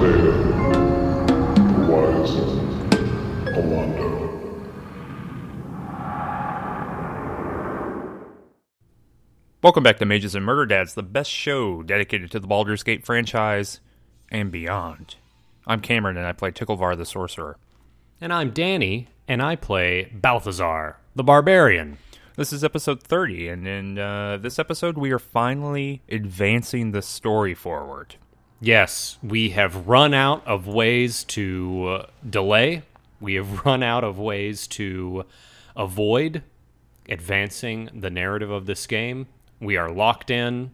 Theoden, the wise Alando. Welcome back to Mages and Murder Dads, the best show dedicated to the Baldur's Gate franchise and beyond. I'm Cameron, and I play Ticklevar the Sorcerer. And I'm Danny, and I play Balthazar, the Barbarian. This is episode 30, and in uh, this episode, we are finally advancing the story forward. Yes, we have run out of ways to uh, delay. We have run out of ways to avoid advancing the narrative of this game. We are locked in,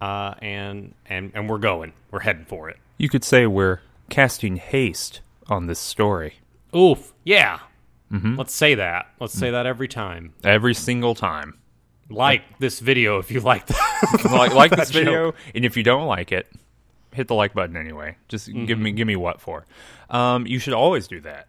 uh, and and and we're going. We're heading for it. You could say we're casting haste on this story Oof, yeah. Let's say that. Let's say that every time. every single time. Like this video if you like that. like, like this video, and if you don't like it, hit the like button anyway. Just give me give me what for. Um, you should always do that.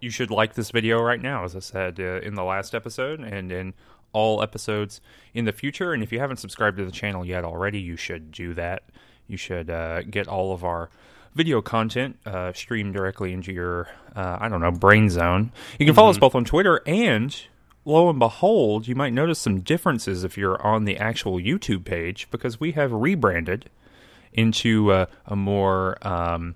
You should like this video right now, as I said uh, in the last episode, and in all episodes in the future. And if you haven't subscribed to the channel yet already, you should do that. You should uh, get all of our video content uh, streamed directly into your, uh, I don't know, brain zone. You can follow us both on Twitter and lo and behold, you might notice some differences if you're on the actual YouTube page because we have rebranded into uh, a more, um,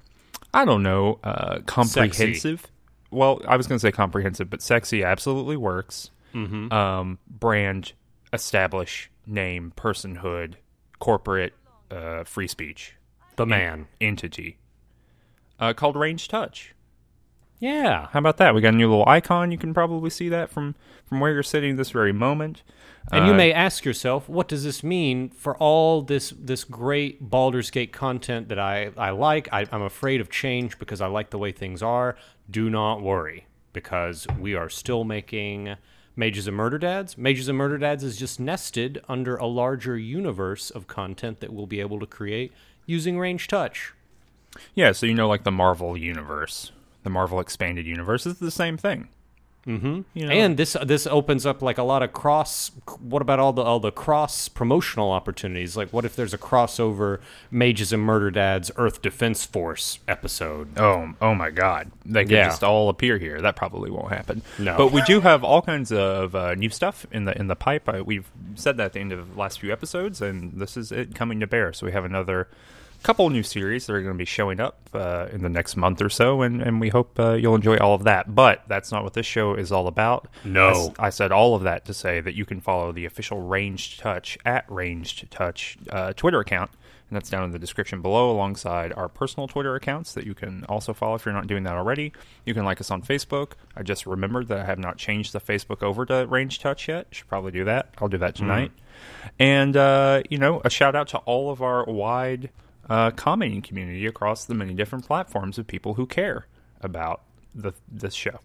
I don't know, uh, comprehensive. Well, I was going to say comprehensive, but sexy absolutely works. Mm-hmm. Um, brand, establish, name, personhood, corporate, uh, free speech the man. entity uh, called Range Touch. Yeah. How about that? We got a new little icon. You can probably see that from from where you're sitting this very moment. And you Uh, may ask yourself, what does this mean for all this this great Baldur's Gate content that I, I like? I, I'm afraid of change because I like the way things are. Do not worry, because we are still making Mages and Murder Dads. Mages and Murder Dads is just nested under a larger universe of content that we'll be able to create using Range Touch. Yeah, so you know, like the Marvel universe, the Marvel expanded universe is the same thing. Mm-hmm. You know, And this this opens up like a lot of cross. What about all the all the cross promotional opportunities? Like, what if there's a crossover Mages and Murder Dads Earth Defense Force episode? oh, oh my God, they could Yeah. just all appear here. That probably won't happen. No. but we do have all kinds of uh, new stuff in the in the pipe. Uh, we've said that at the end of the last few episodes, and this is it coming to bear. So we have another couple new series that are going to be showing up uh, in the next month or so, and, and we hope uh, you'll enjoy all of that. But that's not what this show is all about. No. I said all of that to say that you can follow the official Ranged Touch at Ranged Touch uh, Twitter account. And that's down in the description below, alongside our personal Twitter accounts that you can also follow if you're not doing that already. You can like us on Facebook. I just remembered that I have not changed the Facebook over to Range Touch yet. Should probably do that. I'll do that tonight. And, uh, you know, a shout out to all of our wide uh, commenting community across the many different platforms of people who care about the this show.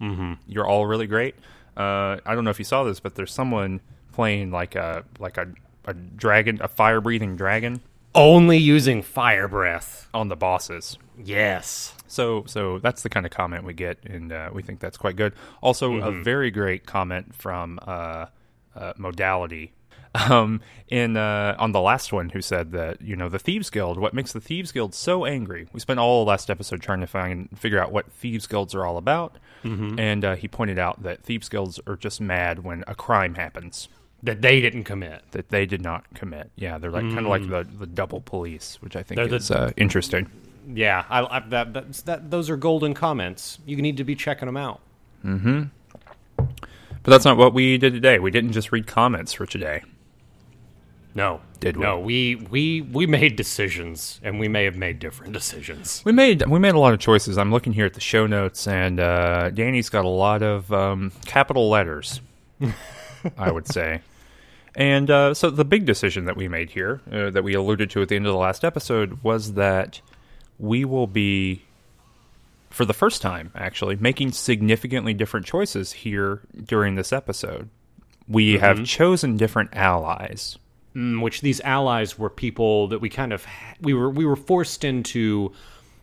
Mm-hmm. You're all really great. Uh, I don't know if you saw this, but there's someone playing like a like a, a dragon, a fire breathing dragon Only using fire breath. on the bosses. Yes. So, so that's the kind of comment we get, and uh, we think that's quite good. Also, a very great comment from uh, uh, Modality, um, in uh, on the last one, who said that you know the Thieves Guild. What makes the Thieves Guild so angry? We spent all last episode trying to find figure out what Thieves Guilds are all about, and uh, he pointed out that Thieves Guilds are just mad when a crime happens That they didn't commit. that they did not commit. Yeah, they're like kind of like the the double police, which I think the- is uh, interesting. Yeah, I, I that, that's that those are golden comments. You need to be checking them out. But that's not what we did today. We didn't just read comments for today. No, Did we? No, we we we made decisions, and we may have made different decisions. We made we made a lot of choices. I'm looking here at the show notes, and uh, Danny's got a lot of um, capital letters. I would say. And uh, so the big decision that we made here, uh, that we alluded to at the end of the last episode, was that we will be, for the first time, actually, making significantly different choices here during this episode. We have chosen different allies. Mm, which these allies were people that we kind of we were we were forced into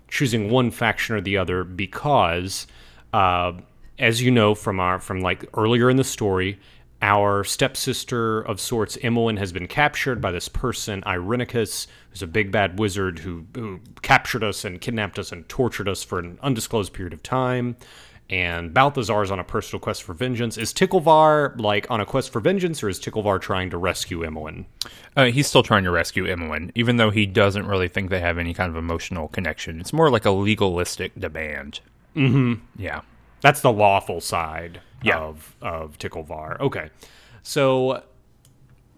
choosing one faction or the other because uh, as you know from our from like earlier in the story Our stepsister of sorts, Imoen, has been captured by this person, Irenicus, who's a big bad wizard who, who captured us and kidnapped us and tortured us for an undisclosed period of time. And Balthazar's on a personal quest for vengeance. Is Ticklevar like on a quest for vengeance, or is Ticklevar trying to rescue Imoen? Uh, he's still trying to rescue Imoen, even though he doesn't really think they have any kind of emotional connection. It's more like a legalistic demand. Mm-hmm. Yeah. That's the lawful side Yeah. of of Ticklevar. Okay, so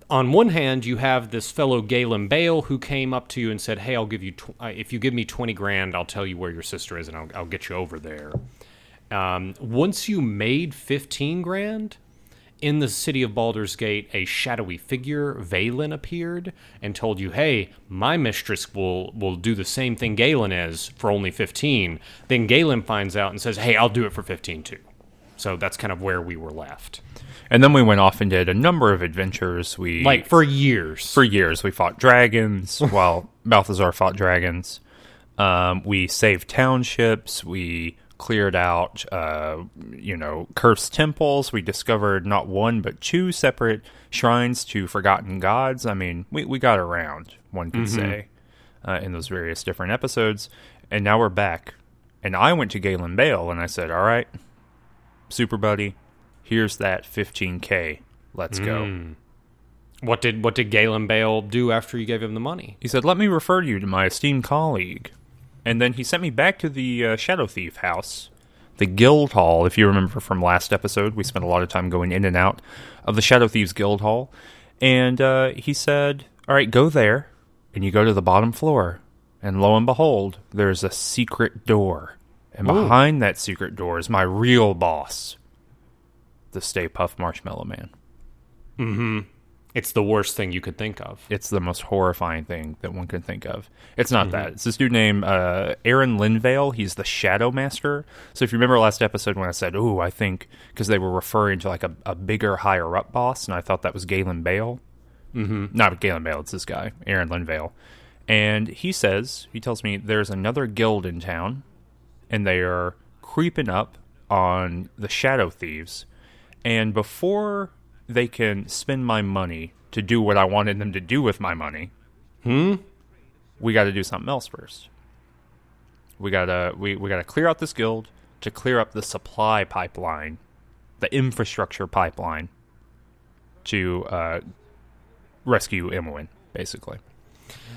on one hand, you have this fellow Gaelan Bayle who came up to you and said, "Hey, I'll give you tw- uh, if you give me twenty grand, I'll tell you where your sister is, and I'll, I'll get you over there." Um, once you made fifteen grand. In the city of Baldur's Gate, a shadowy figure, Valen, appeared and told you, "Hey, my mistress will will do the same thing Gaelan is for only 15." Then Gaelan finds out and says, "Hey, I'll do it for 15 too." So that's kind of where we were left. And then we went off and did a number of adventures. We Like for years. for years we fought dragons while Balthazar fought dragons. Um, we saved townships. We cleared out, uh, you know, cursed temples. We discovered not one but two separate shrines to forgotten gods. I mean, we we got around. One could say uh, in those various different episodes, and now we're back. And I went to Gaelan Bayle and I said, "All right, super buddy, here's that 15k. Let's go." what did what did Gaelan Bayle do after you gave him the money? He said, "Let me refer you to my esteemed colleague." And then he sent me back to the uh, Shadow Thief house, the Guild Hall. If you remember from last episode, we spent a lot of time going in and out of the Shadow Thieves Guild Hall. And uh, he said, "All right, go there, and you go to the bottom floor, and lo and behold, there's a secret door, and behind that secret door is my real boss, the Stay Puft Marshmallow Man." It's the worst thing you could think of. it's the most horrifying thing that one could think of. It's not that. It's this dude named uh, Aran Linvail. He's the Shadow Master. So if you remember last episode when I said, "Ooh, I think," because they were referring to like a, a bigger, higher up boss, and I thought that was Gaelan Bayle. Mm-hmm. Not Gaelan Bayle. It's this guy, Aran Linvail. And he says, he tells me there's another guild in town, and they are creeping up on the Shadow Thieves. And before they can spend my money to do what I wanted them to do with my money, hmm, we got to do something else first. We gotta we, we gotta clear out this guild to clear up the supply pipeline, the infrastructure pipeline, to uh, rescue Imoen, basically.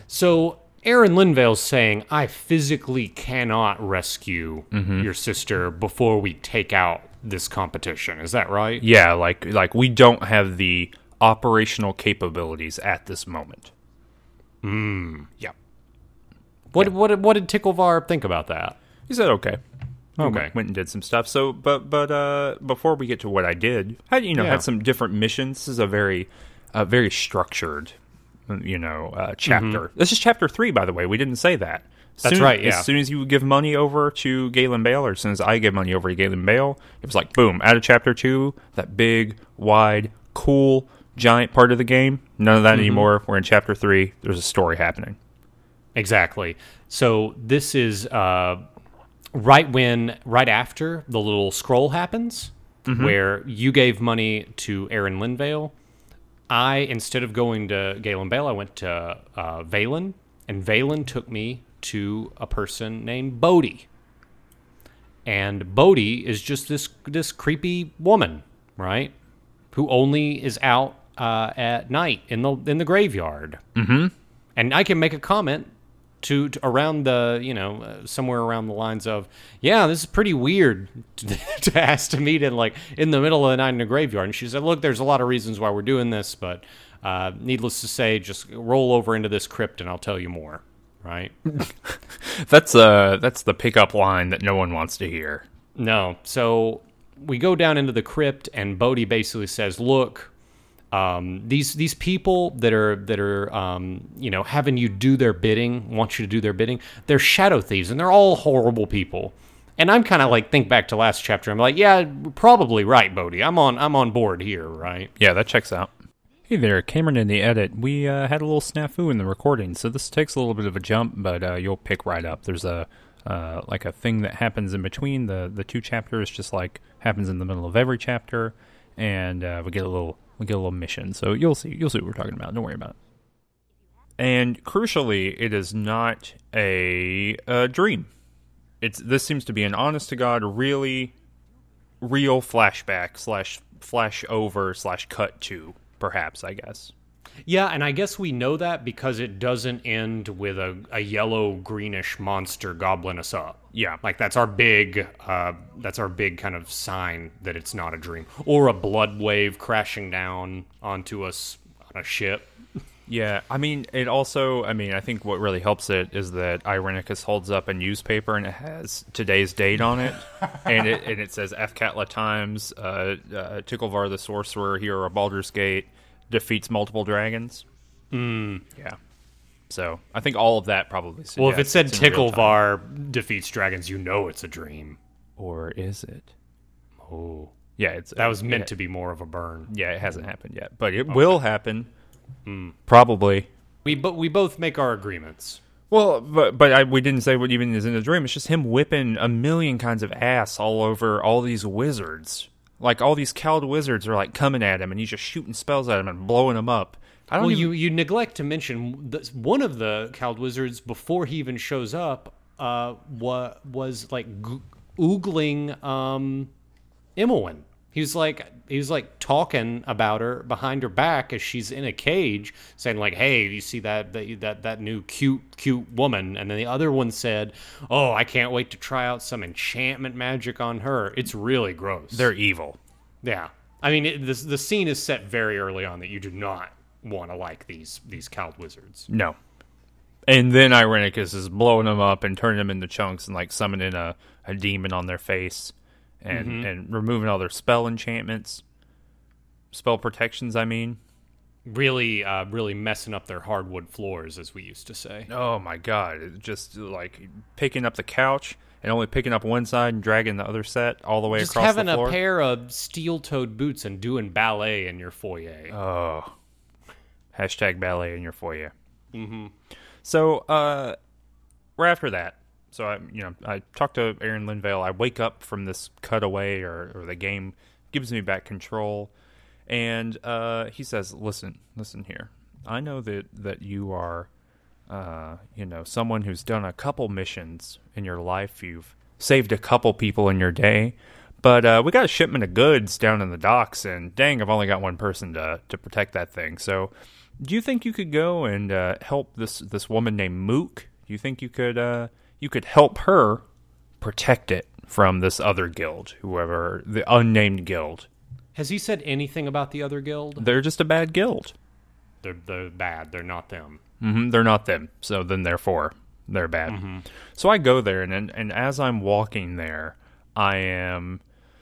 So Aran Linvail's saying, I physically cannot rescue your sister before we take out this competition. Is that right? Yeah, like like we don't have the operational capabilities at this moment. Mm. Yeah. What what what did Ticklevar think about that? He said okay. Okay. went, and did some stuff. So, but but uh, before we get to what I did, I you know Yeah. had some different missions. This is a very uh, very structured, you know, uh, chapter. This is chapter three, by the way. We didn't say that. That's Soon- right, yeah. As soon as you give money over to Gaelan Bayle, or as soon as I give money over to Gaelan Bayle, it was like boom, out of chapter two, that big, wide, cool, giant part of the game. None of that anymore. We're in chapter three. There's a story happening. Exactly. So this is uh, right when, right after the little scroll happens, where you gave money to Aran Linvail. I, instead of going to Gaelan Bayle, I went to uh, Valen, and Valen took me to a person named Bodhi. And Bodhi is just this this creepy woman, right? Who only is out uh, at night in the in the graveyard and I can make a comment to, to around the you know uh, somewhere around the lines of yeah this is pretty weird to, to ask to meet in like in the middle of the night in a graveyard and she said look there's a lot of reasons why we're doing this but uh, needless to say just roll over into this crypt and I'll tell you more right That's uh that's the pickup line that no one wants to hear. No. So we go down into the crypt, and Bodhi basically says, "Look, um, these these people that are that are um, you know having you do their bidding, want you to do their bidding. They're shadow thieves, and they're all horrible people." And I'm kind of like think back to last chapter. I'm like, yeah, probably right, Bodhi. I'm on I'm on board here, right? Yeah, that checks out. Hey there, Cameron in the edit. We uh, had a little snafu in the recording, so this takes a little bit of a jump, but uh, you'll pick right up. There's a uh, like a thing that happens in between the the two chapters, just like happens in the middle of every chapter, and uh, we get a little we get a little mission. So you'll see you'll see what we're talking about. Don't worry about it. And crucially, it is not a, a dream. It's this seems to be an honest to god, really real flashback slash flash over slash cut to perhaps I guess. Yeah, and I guess we know that because it doesn't end with a, a yellow greenish monster gobbling us up. Yeah. Like that's our big uh, that's our big kind of sign that it's not a dream. Or a blood wave crashing down onto us on a ship. Yeah, I mean, it also, I mean, I think what really helps it is that Irenicus holds up a newspaper and it has today's date on it, and it and it says Athkatla Times, uh, uh, Ticklevar the Sorcerer, hero of Baldur's Gate, defeats multiple dragons. Hmm. Yeah. So I think all of that probably. Well, if it said. Ticklevar defeats dragons, you know it's a dream. or is it? Oh. Yeah, it's That was meant yeah, to be more of a burn. Yeah, it hasn't happened yet, but it will happen. Hmm. Probably. We but we both make our agreements. Well, but but I, we didn't say what even is in the dream. It's just him whipping a million kinds of ass all over all these wizards. Like all these cowled wizards are like coming at him, and he's just shooting spells at him and blowing them up. I don't Well, even, you you neglect to mention that one of the cowled Wizards before he even shows up uh wa- was like g- oogling um Immelwyn. He was like he was like talking about her behind her back as she's in a cage, saying like, "Hey, you see that that that, that new cute cute woman?" And then the other one said, "Oh, I can't wait to try out some enchantment magic on her." It's really gross. they're evil. Yeah, I mean, it, this, the scene is set very early on that you do not want to like these these cowled wizards. No. And then Irenicus is blowing them up and turning them into chunks and like summoning a, a demon on their face and Mm-hmm. and removing all their spell enchantments, spell protections. I mean, Really, uh, really messing up their hardwood floors, as we used to say. Oh my god! Just like picking up the couch and only picking up one side and dragging the other set all the way Just across having the floor. Having a pair of steel-toed boots and doing ballet in your foyer. oh, hashtag ballet in your foyer. Mm-hmm. So, uh, right after that, so I, you know, I talk to Aran Linvail. I wake up from this cutaway, or, or the game gives me back control, and uh, he says, "Listen, listen here. I know that that you are." uh, you know, someone who's done a couple missions in your life, you've saved a couple people in your day, but uh, we got a shipment of goods down in the docks, and dang, I've only got one person to to protect that thing. So, do you think you could go and uh, help this this woman named Mook? Do you think you could uh, you could help her protect it from this other guild, whoever the unnamed guild? Has he said anything about the other guild? They're just a bad guild. They're they're bad. They're not them. hmm they're not them. So then, therefore, they're bad. So I go there, and, and and as I'm walking there, I am,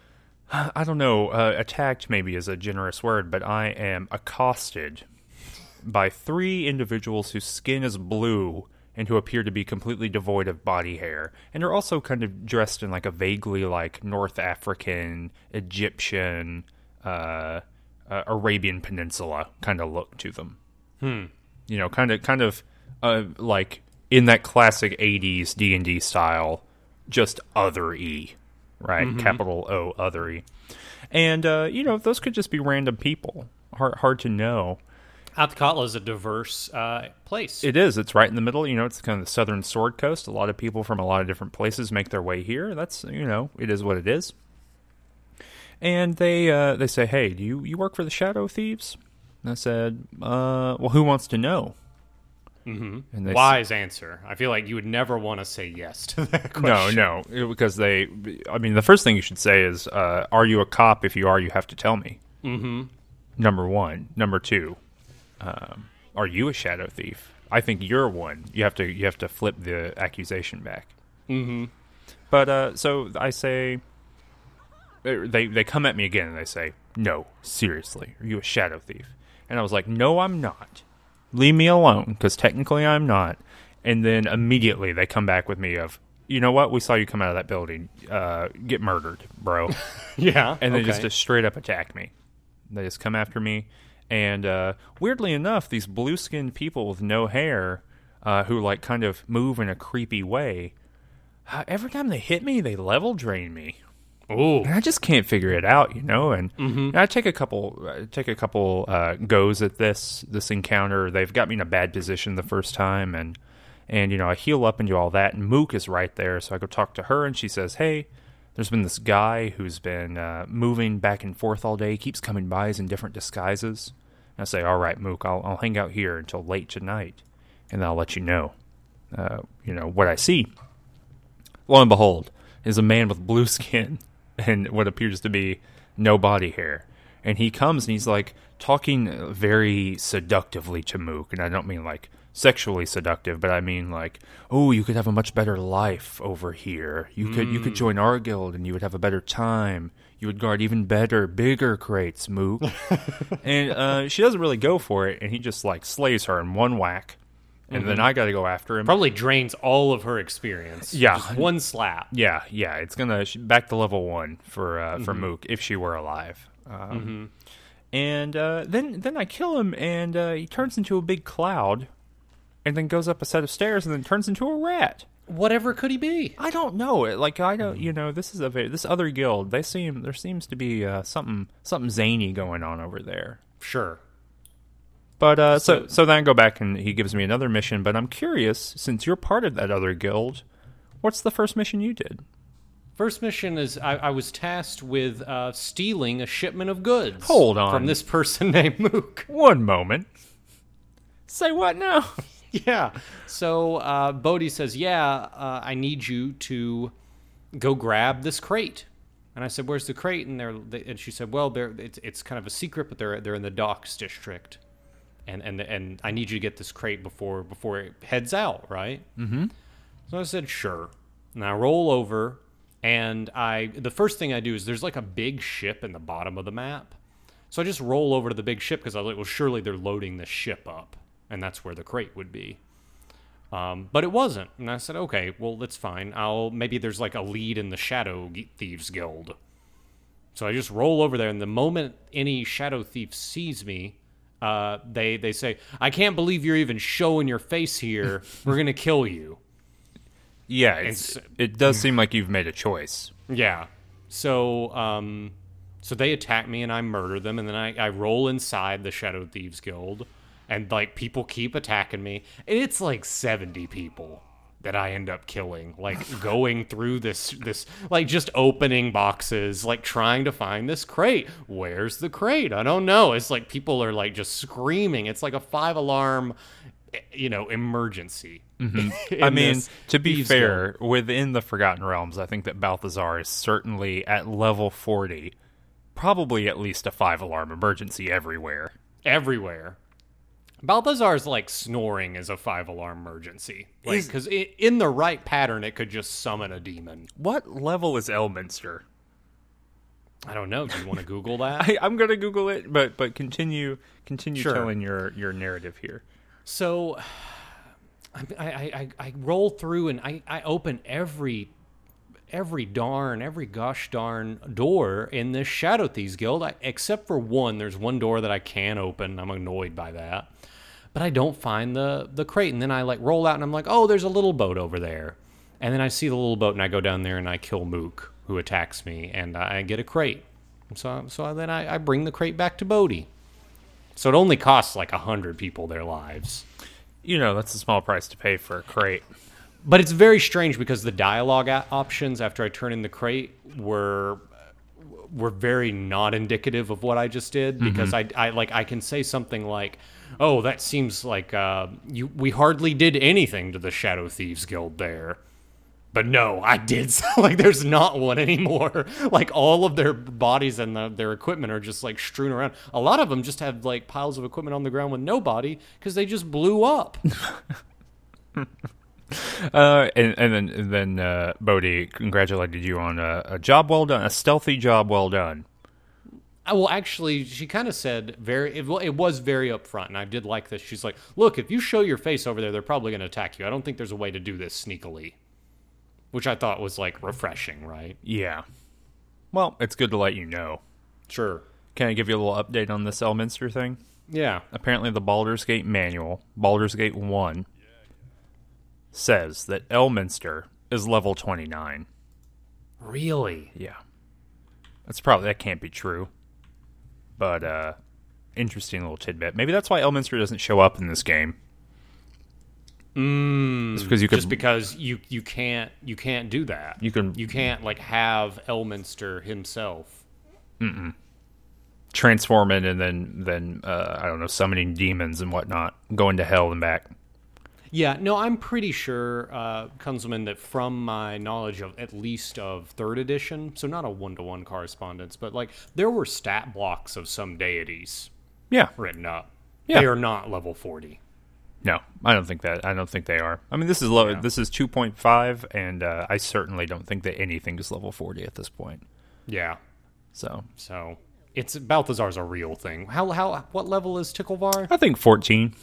I don't know, uh, attacked maybe is a generous word, but I am accosted by three individuals whose skin is blue and who appear to be completely devoid of body hair, and are also kind of dressed in like a vaguely like North African, Egyptian, uh, uh, Arabian Peninsula kind of look to them you know, kind of, kind of, uh, like in that classic '80s D and D style, just other e, right? Capital O other e, and uh, you know, those could just be random people. Hard, hard to know. Athkatla is a diverse uh, place. It is. It's right in the middle. You know, it's kind of the southern sword coast. A lot of people from a lot of different places make their way here. That's you know, it is what it is. And they uh, they say, "Hey, do you you work for the Shadow Thieves?" And I said, uh, "Well, who wants to know?" Mm-hmm. Wise answer. I feel like you would never want to say yes to that No, question. no, it- because they. I mean, the first thing you should say is, uh, "Are you a cop? If you are, you have to tell me." Mm-hmm. Number one. Number two. Um, are you a shadow thief? I think you're one. You have to. You have to flip the accusation back. Mm-hmm. But uh, so I say. They they come at me again and they say, "No, seriously, are you a shadow thief?" And I was like, "No, I'm not. Leave me alone, because technically I'm not." And then immediately they come back with me of, "You know what? We saw you come out of that building. Uh, get murdered, bro." Yeah. and they okay. just, just straight up attack me. They just come after me, and uh, weirdly enough, these blue skinned people with no hair, uh, who like kind of move in a creepy way, uh, every time they hit me, they level drain me. Oh, and I just can't figure it out, you know. And, and I take a couple, I take a couple uh, goes at this this encounter. They've got me in a bad position the first time, and and you know I heal up and do all that. And Mook is right there, so I go talk to her, and she says, "Hey, there's been this guy who's been uh, moving back and forth all day. He keeps coming by he's in different disguises." I say, "All right, Mook, I'll, I'll hang out here until late tonight, and I'll let you know, uh, you know what I see." Lo and behold, is a man with blue skin and what appears to be no body hair. And he comes and he's like talking very seductively to Mook. And I don't mean like sexually seductive, but I mean like, oh, you could have a much better life over here. You could you could join our guild and you would have a better time. You would guard even better, bigger crates, Mook. and uh, she doesn't really go for it, and he just like slays her in one whack. And then I got to go after him. probably drains all of her experience. Yeah. Just one slap. Yeah, yeah, it's gonna back to level one for uh, for Mook if she were alive. Um, And uh, then then I kill him, and uh, he turns into a big cloud, and then goes up a set of stairs, and then turns into a rat. Whatever could he be? I don't know. It like I don't. You know, this is a very, this other guild. They seem there seems to be uh, something something zany going on over there. Sure. But uh, so so then I go back and he gives me another mission. But I'm curious, since you're part of that other guild, what's the first mission you did? First mission is I, I was tasked with uh, stealing a shipment of goods. Hold on. From this person named Mook. One moment. Say what now? Yeah. So uh, Bodhi says, "Yeah, uh, I need you to go grab this crate." And I said, "Where's the crate?" And they're, they, and she said, "Well, they're it's, it's kind of a secret, but they're they're in the docks district, and and and I need you to get this crate before before it heads out, right?" Mm-hmm. So I said, "Sure." And I roll over, and I the first thing I do is there's like a big ship in the bottom of the map. So I just roll over to the big ship because I was like, well, surely they're loading the ship up, and that's where the crate would be. Um, but it wasn't, and I said, okay, well, that's fine. I'll maybe there's like a lead in the Shadow Thieves Guild. So I just roll over there, and the moment any Shadow Thief sees me, uh, they they say, I can't believe you're even showing your face here. We're gonna kill you. Yeah, it's, It's- it does seem like you've made a choice. Yeah. So, um, so they attack me and I murder them, and then I, I roll inside the Shadow Thieves Guild, and like people keep attacking me, and it's like seventy people that I end up killing, like going through this this like just opening boxes, like trying to find this crate. Where's the crate? I don't know. It's like people are like just screaming. It's like a five alarm, eh, you know, emergency. I mean, to be fair, within the Forgotten Realms, I think that Balthazar is certainly at level 40, probably at least a five alarm emergency everywhere. everywhere. Balthazar's like snoring is a five alarm emergency. Like, because in the right pattern, it could just summon a demon. What level is Elminster? I don't know. Do you want to Google that? I, I'm gonna Google it, but but continue continue Sure. telling your your narrative here. so I, I, I, I roll through and I, I open every every darn every gosh darn door in this Shadow Thieves Guild, I, except for one. There's one door that I can open. I'm annoyed by that, but I don't find the the crate. And then I like roll out and I'm like, oh, there's a little boat over there. And then I see the little boat and I go down there and I kill Mook, who attacks me, and I get a crate. So so then I, I bring the crate back to Bodhi. So it only costs like a hundred people their lives. You know, that's a small price to pay for a crate. But it's very strange because the dialogue a- options after I turn in the crate were were very not indicative of what I just did because I, I like I can say something like, "Oh, that seems like uh, you we hardly did anything to the Shadow Thieves Guild there." But no, I did. So, like, there's not one anymore. Like, all of their bodies and the, their equipment are just like strewn around. A lot of them just have like piles of equipment on the ground with no body because they just blew up. Uh, and, and then and then uh, Bodhi congratulated you on a, a job well done, a stealthy job well done. Uh, Well, actually, she kind of said very. It, well, it was very upfront, and I did like this. She's like, "Look, if you show your face over there, they're probably going to attack you. I don't think there's a way to do this sneakily," which I thought was like refreshing, right? Yeah. Well, it's good to let you know. Sure. Can I give you a little update on this Elminster thing? Yeah. Apparently, the Baldur's Gate manual, Baldur's Gate 1, says that Elminster is level 29. Really? Yeah. That's probably that can't be true. But uh interesting little tidbit. Maybe that's why Elminster doesn't show up in this game. Mm, it's because you could just because you you can't you can't do that. You can- you can't like have Elminster himself. transform it and then then uh, I don't know summoning demons and whatnot, going to hell and back. Yeah, no, I'm pretty sure, uh, Kunzelman, that from my knowledge of at least of third edition, so not a one to one correspondence, but like there were stat blocks of some deities Yeah, written up. Yeah. They are not level 40. no, I don't think that. I don't think they are. I mean, this is low. This is two point five, and uh, I certainly don't think that anything is level forty at this point. Yeah. So So it's Balthazar's a real thing. How how what level is Ticklevar? I think 14,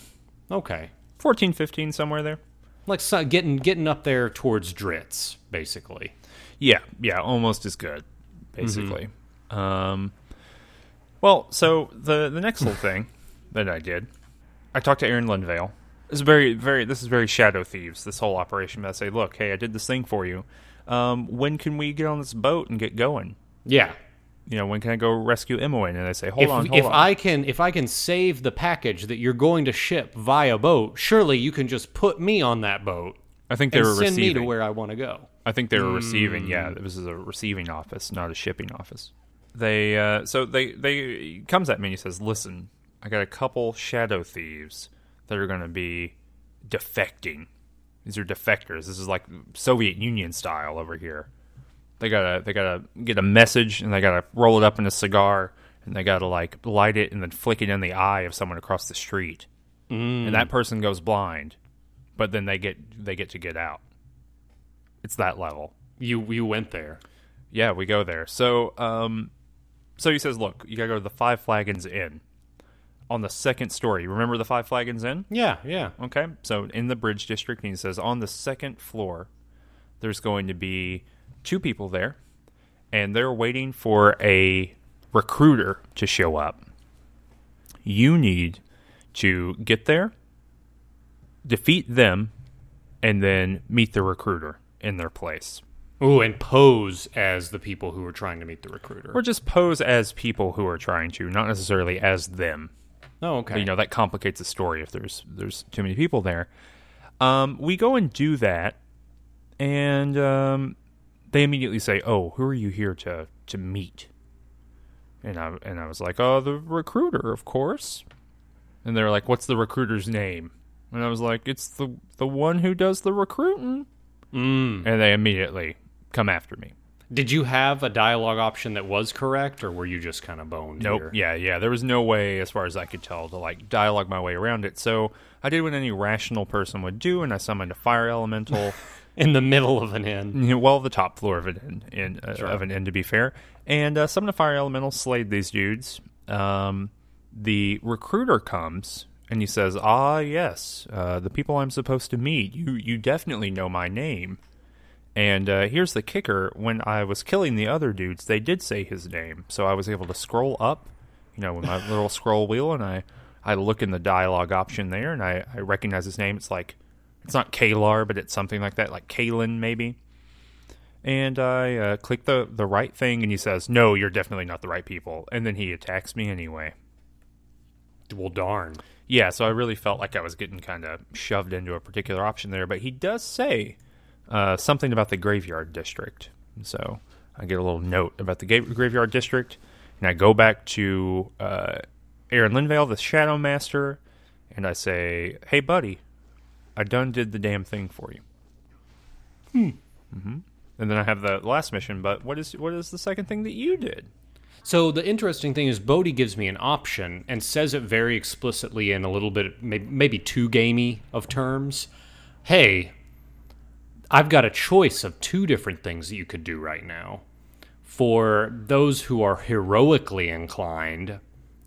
Okay. 14, 15, somewhere there. Like so, getting getting up there towards Drizzt, basically. Yeah, yeah, almost as good, basically. Um, well, so the the next little thing that I did, I talked to Aran Linvail. This is very, very. This is very Shadow Thieves. This whole operation. I say, look, hey, I did this thing for you. Um, when can we get on this boat and get going? Yeah. You know, when can I go rescue Imoen? And I say, hold if on, hold if on. I can if I can save the package that you're going to ship via boat, surely you can just put me on that boat I think they and were send me to receiving. where I want to go. I think they were receiving. Yeah, this is a receiving office, not a shipping office. They uh, so they they comes at me and he says, "Listen, I got a couple shadow thieves that are going to be defecting. These are defectors. This is like Soviet Union style over here. They gotta they gotta get a message and they gotta roll it up in a cigar and they gotta like light it and then flick it in the eye of someone across the street, and that person goes blind, but then they get they get to get out. It's that level. You you went there. Yeah, we go there. So, um, so he says, "Look, you gotta go to the Five Flagons Inn on the second story. Remember the Five Flagons Inn? Yeah, yeah. Okay, so in the Bridge District, and he says on the second floor, there's going to be two people there, and they're waiting for a recruiter to show up. You need to get there, defeat them, and then meet the recruiter in their place." Ooh, and pose as the people who are trying to meet the recruiter. or just pose as people who are trying to, not necessarily as them. oh, okay. You know that complicates the story if there's there's too many people there. Um, we go and do that, and um, they immediately say, "Oh, who are you here to to meet?" And I and I was like, "Oh, the recruiter, of course." And they're like, "What's the recruiter's name?" And I was like, "It's the the one who does the recruiting." Mm. And they immediately come after me. Did you have a dialogue option that was correct, or were you just kind of boned? Nope. here? Yeah, yeah. There was no way, as far as I could tell, to like dialogue my way around it. So I did what any rational person would do, and I summoned a fire elemental. In the middle of an inn. know, well, the top floor of an inn, in, uh, of an inn, to be fair, and uh, of the fire elemental, slayed these dudes. Um, the recruiter comes and he says, "Ah, yes, uh, the people I'm supposed to meet. You, you definitely know my name." And uh, here's the kicker: when I was killing the other dudes, they did say his name, so I was able to scroll up, you know, with my little scroll wheel, and I, I look in the dialogue option there, and I, I recognize his name. It's like, it's not Kalar, but it's something like that, like Kalen maybe. And I uh, click the the right thing, and he says, "No, you're definitely not the right people." And then he attacks me anyway. Well, darn. Yeah, so I really felt like I was getting kind of shoved into a particular option there, but he does say uh, something about the graveyard district. So I get a little note about the ga- graveyard district, and I go back to uh, Aran Linvail, the Shadow Master, and I say, "Hey, buddy, I done did the damn thing for you." Hmm. hmm And then I have the last mission. But what is what is the second thing that you did? So the interesting thing is Bodhi gives me an option and says it very explicitly in a little bit, maybe, maybe too gamey of terms. Hey, I've got a choice of two different things that you could do right now. For those who are heroically inclined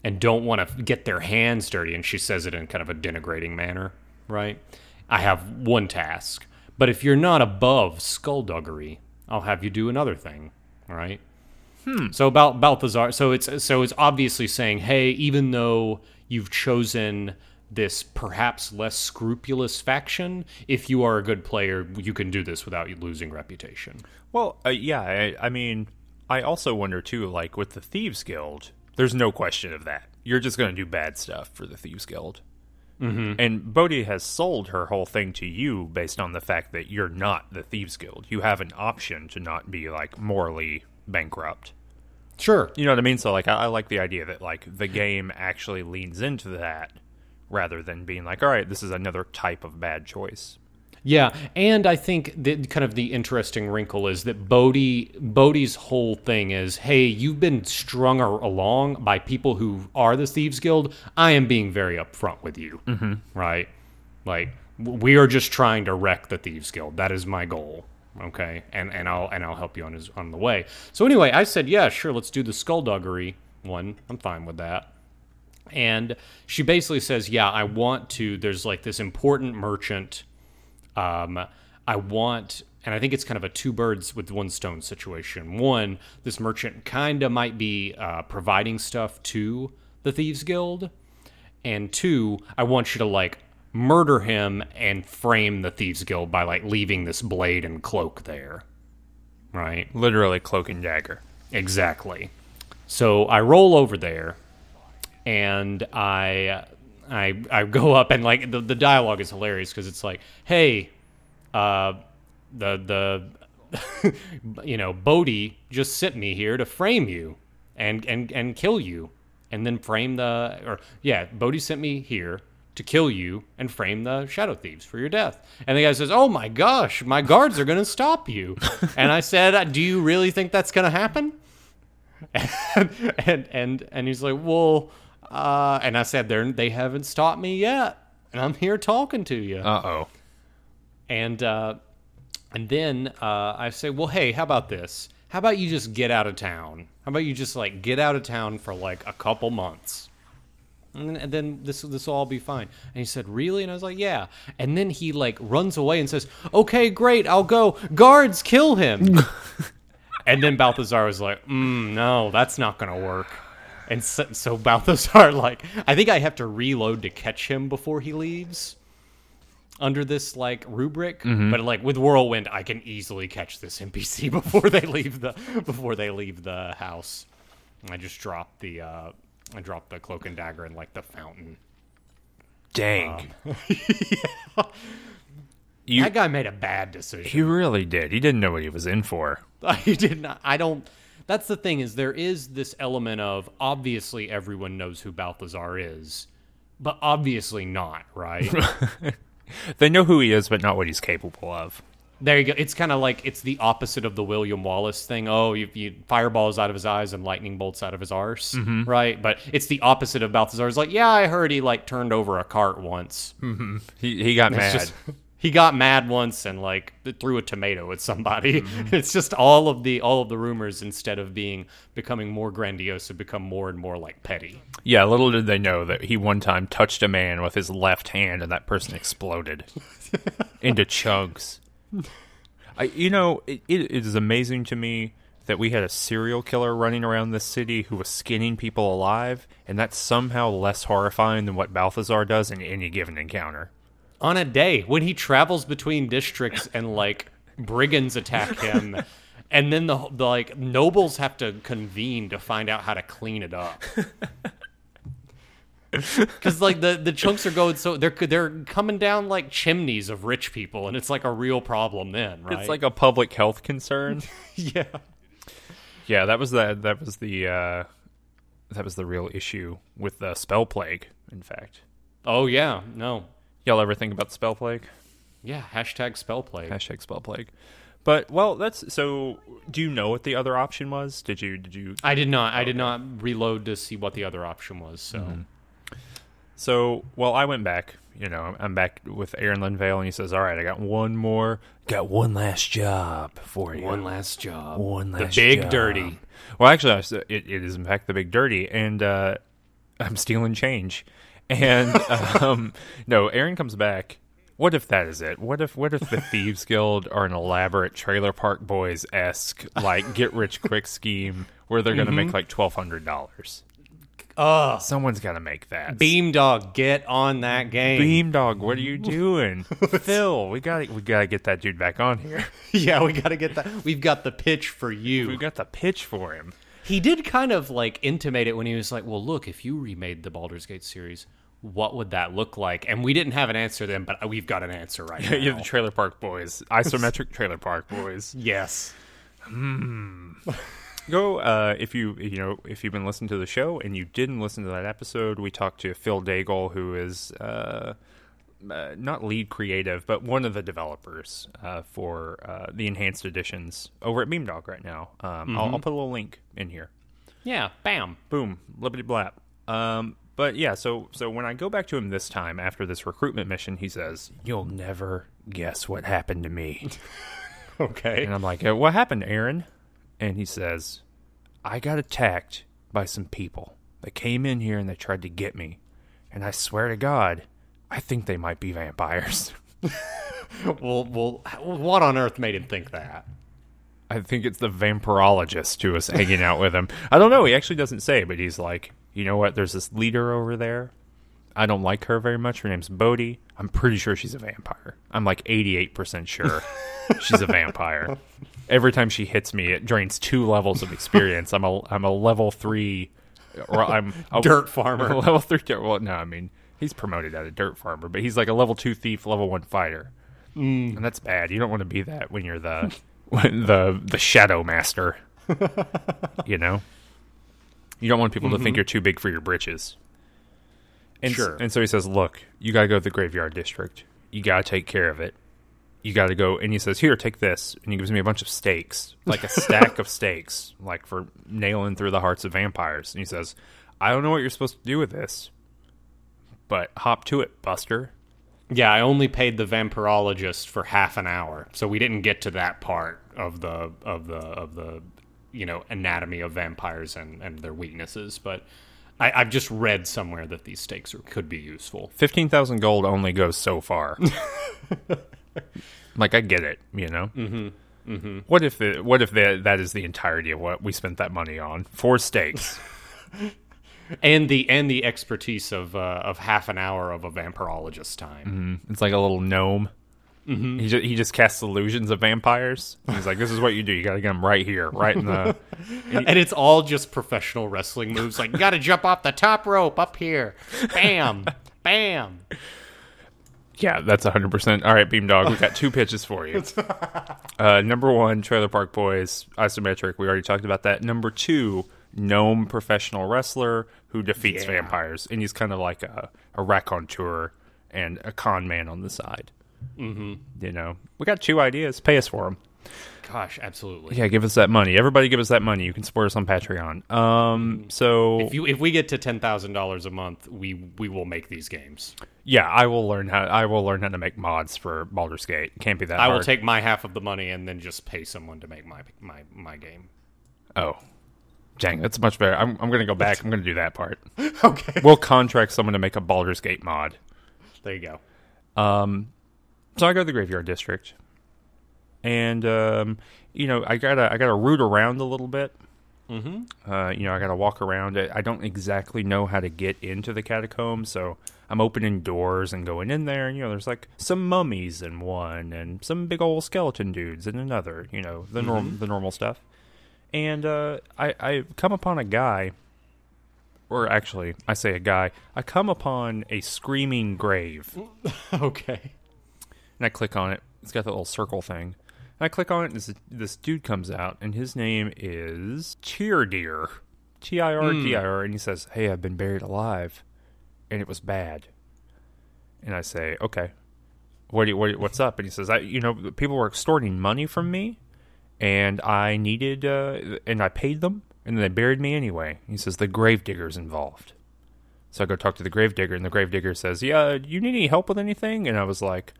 and don't want to get their hands dirty, and she says it in kind of a denigrating manner, right? I have one task. But if you're not above skullduggery, I'll have you do another thing, all right? So about Balthazar, so it's so it's obviously saying, hey, even though you've chosen this perhaps less scrupulous faction, if you are a good player, you can do this without losing reputation. Well, uh, yeah, I, I mean, I also wonder too, like with the Thieves Guild, there's no question of that. You're just going to do bad stuff for the Thieves Guild. Mm-hmm. And Bodhi has sold her whole thing to you based on the fact that you're not the Thieves Guild. You have an option to not be like morally bankrupt. Sure. You know what I mean? So like, I, I like the idea that like the game actually leans into that rather than being like, all right, this is another type of bad choice. Yeah, and I think that kind of the interesting wrinkle is that Bodhi Bodhi's whole thing is, hey, you've been strung along by people who are the Thieves Guild. I am being very upfront with you, mm-hmm. right? Like we are just trying to wreck the Thieves Guild. That is my goal. Okay, and and I'll and I'll help you on his on the way. So anyway, I said, yeah, sure, let's do the skullduggery one. I'm fine with that. And she basically says, yeah, I want to. There's like this important merchant um, I want, and I think it's kind of a two birds with one stone situation. One, this merchant kind of might be uh, providing stuff to the Thieves Guild. And two, I want you to like murder him and frame the Thieves Guild by like leaving this blade and cloak there. Right? Literally cloak and dagger. Exactly. So I roll over there and I I I go up and like the, the dialogue is hilarious because it's like, hey, uh, the the you know Bodhi just sent me here to frame you and and and kill you and then frame the or yeah Bodhi sent me here to kill you and frame the shadow thieves for your death. And the guy says, "Oh my gosh, my guards are going to stop you." and I said, "Do you really think that's going to happen?" And, and and and he's like, "Well." Uh, and I said, "They they haven't stopped me yet, and I'm here talking to you." Uh oh. And uh, and then uh, I say, "Well, hey, how about this? How about you just get out of town? How about you just like get out of town for like a couple months?" And then, and then this this will all be fine. And he said, "Really?" And I was like, "Yeah." And then he like runs away and says, "Okay, great, I'll go. Guards, kill him." and then Balthazar was like, mm, "No, that's not gonna work." And so, so Balthazar, like, I think I have to reload to catch him before he leaves under this like rubric. But like with Whirlwind, I can easily catch this NPC before they leave the before they leave the house. I just drop the uh, I drop the cloak and dagger in like the fountain. Dang. you that guy made a bad decision. he really did. He didn't know what he was in for. I did not. I don't. That's the thing is there is this element of obviously everyone knows who Balthazar is, but obviously not, right? They know who he is, but not what he's capable of. there you go. It's kind of like it's the opposite of the William Wallace thing. Oh, you, you fireballs out of his eyes and lightning bolts out of his arse, mm-hmm. right? But it's the opposite of Balthazar. It's like, yeah, I heard he like turned over a cart once. Mm-hmm. He he got It's mad. just- he got mad once and like threw a tomato at somebody. Mm-hmm. It's just all of the all of the rumors instead of being becoming more grandiose have become more and more like petty. Yeah, little did they know that he one time touched a man with his left hand, and that person exploded into chunks. I, you know, it, it is amazing to me that we had a serial killer running around this city who was skinning people alive, and that's somehow less horrifying than what Balthazar does in any given encounter. On a day when he travels between districts and like brigands attack him and then the, the like nobles have to convene to find out how to clean it up. Cuz like the the chunks are going so they're they're coming down like chimneys of rich people and it's like a real problem then, right? It's like a public health concern. yeah. yeah, that was the that was the uh, that was the real issue with the spell plague. In fact, Oh yeah, no. Y'all ever think about spell plague? Yeah, hashtag spell plague. Hashtag spell plague. But well, that's so. Do you know what the other option was? Did you? Did you? I did not. I did not reload to see what the other option was. So Mm-hmm. So well, I went back. You know, I'm back with Aran Linvail, and he says, "All right, I got one more, got one last job for you. one last job. One last. the big job." dirty. Well, actually, it, it is in fact the big dirty, and uh, I'm stealing change. And um, no, Aran comes back. What if that is it? What if what if the Thieves Guild are an elaborate Trailer Park Boys esque like get rich quick scheme where they're going to make like twelve hundred dollars? Ugh. Someone's got to make that. Beamdog, get on that game. Beamdog, what are you doing? Phil, we got we got to get that dude back on here. yeah, we got to get that. We've got the pitch for you. We got the pitch for him. He did kind of like intimate it when he was like, "Well, look, if you remade the Baldur's Gate series, what would that look like?" And we didn't have an answer then, but we've got an answer right now. you have the Trailer Park Boys, isometric Trailer Park Boys. yes. Go uh, if you you know if you've been listening to the show and you didn't listen to that episode. We talked to Phil Daigle, who is uh, uh, not lead creative, but one of the developers uh, for uh, the enhanced editions over at Beamdog right now. Um, I'll, I'll put a little link in here. Yeah. Bam. boom, lippity blap. Um, but yeah, so so when I go back to him this time after this recruitment mission, he says, "You'll never guess what happened to me." Okay. and I'm like, "Uh, "What happened, Aran?" And he says, "I got attacked by some people. They came in here and they tried to get me, and I swear to God, I think they might be vampires." well, well, what on earth made him think that? I think it's the vampirologist who was hanging out with him. I don't know. He actually doesn't say, but he's like, you know what? There's this leader over there. I don't like her very much. Her name's Bodhi. I'm pretty sure she's a vampire. I'm like 88% sure she's a vampire. Every time she hits me, it drains two levels of experience. I'm a I'm a level three, or I'm a Dirt farmer. a level three. dirt- Well, no, I mean he's promoted out of dirt farmer, but he's like a level two thief, level one fighter, Mm. and that's bad. You don't want to be that when you're the when the the shadow master. you know, you don't want people to think you're too big for your britches. And, s- Sure. and so he says, "Look, you got to go to the graveyard district. You got to take care of it. You got to go." And he says, "Here, take this." And he gives me a bunch of stakes, like a stack of stakes, like for nailing through the hearts of vampires. And he says, "I don't know what you're supposed to do with this, but hop to it, Buster." Yeah, I only paid the vampirologist for half an hour, so we didn't get to that part of the of the of the you know anatomy of vampires and and their weaknesses. But I, I've just read somewhere that these stakes are, could be useful. Fifteen thousand gold only goes so far. like I get it, you know. Mm-hmm. Mm-hmm. What if the what if the, that is the entirety of what we spent that money on? Four stakes. And the and the expertise of uh, of half an hour of a vampirologist's time. It's like a little gnome. Mm-hmm. He just he just casts illusions of vampires. He's like, "This is what you do. You got to get them right here, right in the." And it's all just professional wrestling moves. Like you got to jump off the top rope up here, bam, bam. Yeah, that's hundred percent. All right, Beamdog, we got two pitches for you. Uh, number one, Trailer Park Boys, isometric. We already talked about that. Number two, gnome professional wrestler who defeats Yeah. vampires, and he's kind of like a, a raconteur and a con man on the side. Mm-hmm. You know, we got two ideas. Pay us for them. Gosh, absolutely. Yeah, give us that money. Everybody, give us that money. You can support us on Patreon. Um, so If you if we get to ten thousand dollars a month, we we will make these games. yeah, I will learn how. I will learn how to make mods for Baldur's Gate. Can't be that. I will take my half of the money and then just pay someone to make my my my game. Oh, dang, that's much better. I'm, I'm going to go back. I'm going to do that part. Okay. We'll contract someone to make a Baldur's Gate mod. There you go. Um, So I go to the graveyard district, and um, you know I gotta I gotta root around a little bit. Mm-hmm. Uh, you know I gotta walk around it. I don't exactly know how to get into the catacombs, so I'm opening doors and going in there. And you know there's like some mummies in one, and some big old skeleton dudes in another. You know the norm the normal stuff. And uh, I I come upon a guy or actually, I say a guy. I come upon a screaming grave, Okay. and I click on it. It's got that little circle thing. And I click on it, and this, this dude comes out, and his name is Tirdir, T I R D I R, and he says, "Hey, I've been buried alive, and it was bad." And I say, "Okay, what do you, what, what's up?" And he says, "I, you know, people were extorting money from me, and I needed, uh, and I paid them, and then they buried me anyway." He says, "The gravedigger's involved." So I go talk to the gravedigger, and the gravedigger says, "Yeah, you need any help with anything?" And I was like,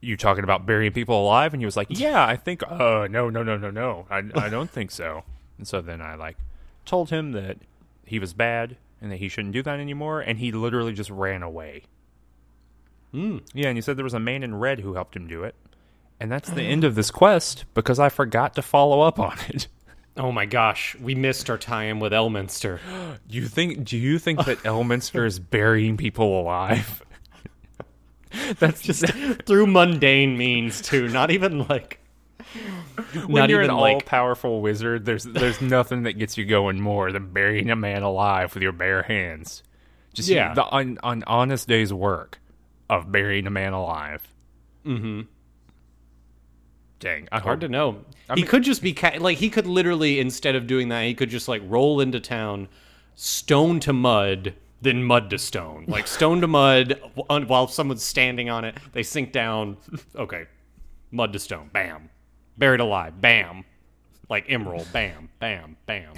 "You talking about burying people alive?" And he was like, "Yeah, I think. Uh, no, no, no, no, no. I, I don't think so." And so then I like told him that he was bad and that he shouldn't do that anymore, and he literally just ran away. Mm. Yeah, and he said there was a man in red who helped him do it, and that's the end of this quest because I forgot to follow up on it. Oh my gosh, we missed our tie-in with Elminster. You think? Do you think that Elminster is burying people alive? That's just Through mundane means too, not even like when not you're even an like all-powerful wizard. There's there's nothing that gets you going more than burying a man alive with your bare hands. Just Yeah. the an honest day's work of burying a man alive. Mhm. Dang, I hard to know. he mean- could just be ca- like he could literally instead of doing that, he could just like roll into town, stone to mud, then mud to stone, like stone to mud wh- while someone's standing on it. They sink down. Okay, mud to stone. Bam, buried alive. Bam, like emerald. Bam, bam, bam.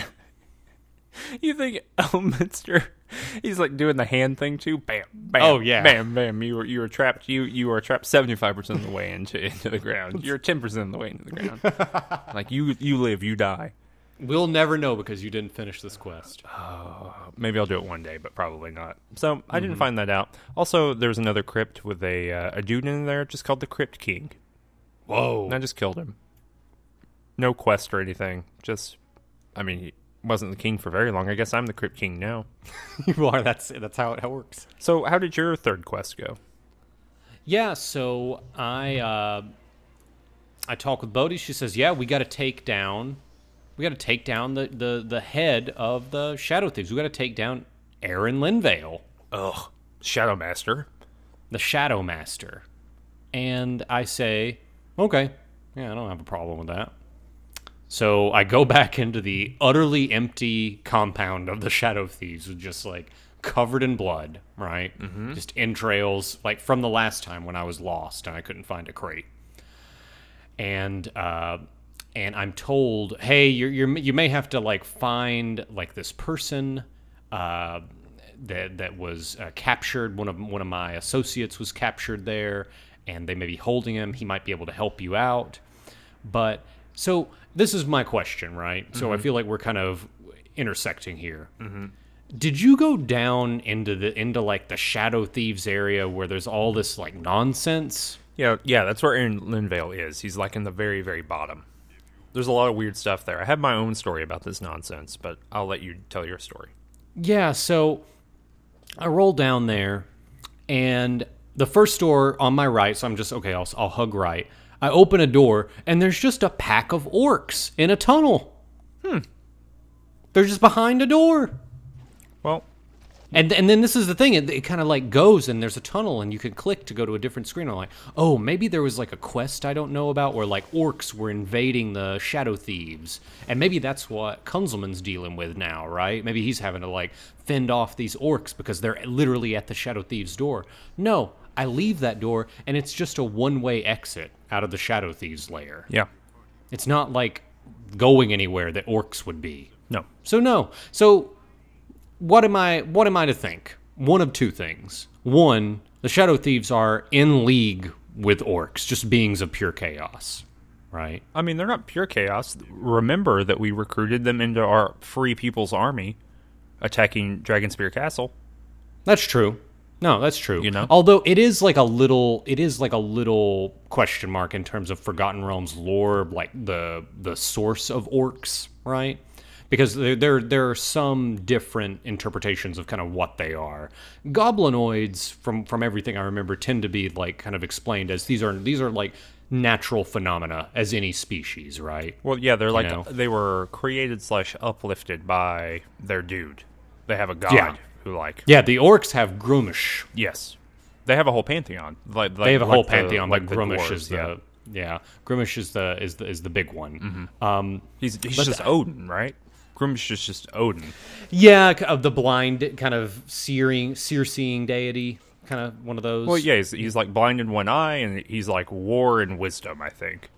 You think Elminster? He's like doing the hand thing too. Bam, bam. Oh, yeah. bam, bam. You were you were trapped. You you are trapped seventy five percent of the way into into the ground. You're ten percent of the way into the ground. like you you live, you die. We'll never know because you didn't finish this quest. Maybe I'll do it one day, but probably not. So I didn't find that out. Also, there's another crypt with a uh, a dude in there just called the Crypt King. Whoa. And I just killed him. No quest or anything. Just, I mean, he wasn't the king for very long. I guess I'm the Crypt King now. you are. That's that's how it how it works. So how did your third quest go? Yeah, so I uh, I talk with Bodhi. She says, "Yeah, we got to take down, we got to take down the, the the head of the Shadow Thieves. We got to take down Aran Linvail, Ugh, Shadow Master. the Shadow Master." And I say, "Okay, yeah, I don't have a problem with that." So I go back into the utterly empty compound of the Shadow Thieves, just like covered in blood, right? Just entrails, like from the last time when I was lost and I couldn't find a crate. And uh, and I'm told, hey, you're, you're you may have to like find like this person uh, that that was uh, captured. One of one of my associates was captured there, and they may be holding him. He might be able to help you out. But so this is my question, right? So I mm-hmm. feel like we're kind of intersecting here. Mm-hmm. Did you go down into the into like the Shadow Thieves area where there's all this like nonsense? Yeah, yeah, that's where Aran Linvail is. He's like in the very, very bottom. There's a lot of weird stuff there. I have my own story about this nonsense, but I'll let you tell your story. Yeah, so I roll down there, and the first door on my right, so I'm just, okay, I'll, I'll hug right. I open a door, and there's just a pack of orcs in a tunnel. Hmm. They're just behind a door. Well, And, and then this is the thing, it, it kind of like goes and there's a tunnel and you can click to go to a different screen. I'm like, oh, maybe there was like a quest I don't know about where like orcs were invading the Shadow Thieves. And maybe that's what Kunzelman's dealing with now, right? Maybe he's having to like fend off these orcs because they're literally at the Shadow Thieves' door. No, I leave that door and it's just a one way exit out of the Shadow Thieves' lair. yeah. It's not like going anywhere that orcs would be. No. So no. So what am I what am I to think? One of two things. One, the Shadow Thieves are in league with orcs, just beings of pure chaos. Right? I mean, they're not pure chaos. Remember that we recruited them into our Free People's Army attacking Dragonspear Castle. That's true. No, that's true. You know? although it is like a little, it is like a little question mark in terms of Forgotten Realms lore, like the the source of orcs, right? Because there there there are some different interpretations of kind of what they are. Goblinoids, from from everything I remember, tend to be like kind of explained as these are these are like natural phenomena as any species, right? Well, yeah, they're like know? they were created slash uplifted by their dude. They have a god Yeah. Who, like, Yeah, the orcs have Gruumsh. yes, they have a whole pantheon. Like, like they have a like whole the- pantheon, like the Grumish dwarves, is yeah. the yeah. Gruumsh is the is the is the big one. Um, He's he's just Odin, right? Gruumsh is just Odin. yeah, k- of the blind kind of searing, seer seeing deity, kind of one of those. Well, yeah, he's, he's like blind in one eye, and he's like war and wisdom, I think,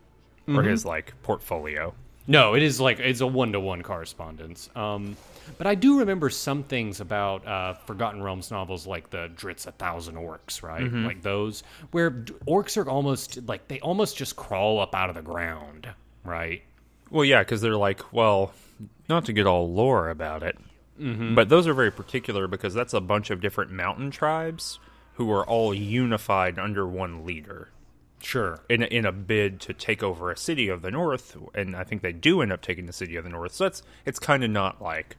or Mm-hmm. his like portfolio. No, it is like it's a one to one correspondence. Um, but I do remember some things about uh, Forgotten Realms novels, like the Drizzt a Thousand Orcs, right? Mm-hmm. Like those, where orcs are almost like they almost just crawl up out of the ground, right? Well, yeah, because they're like, well, not to get all lore about it, Mm-hmm. but those are very particular because that's a bunch of different mountain tribes who are all unified under one leader. Sure. in a, in a bid to take over a city of the north, and I think they do end up taking the city of the north. So it's it's kind of not like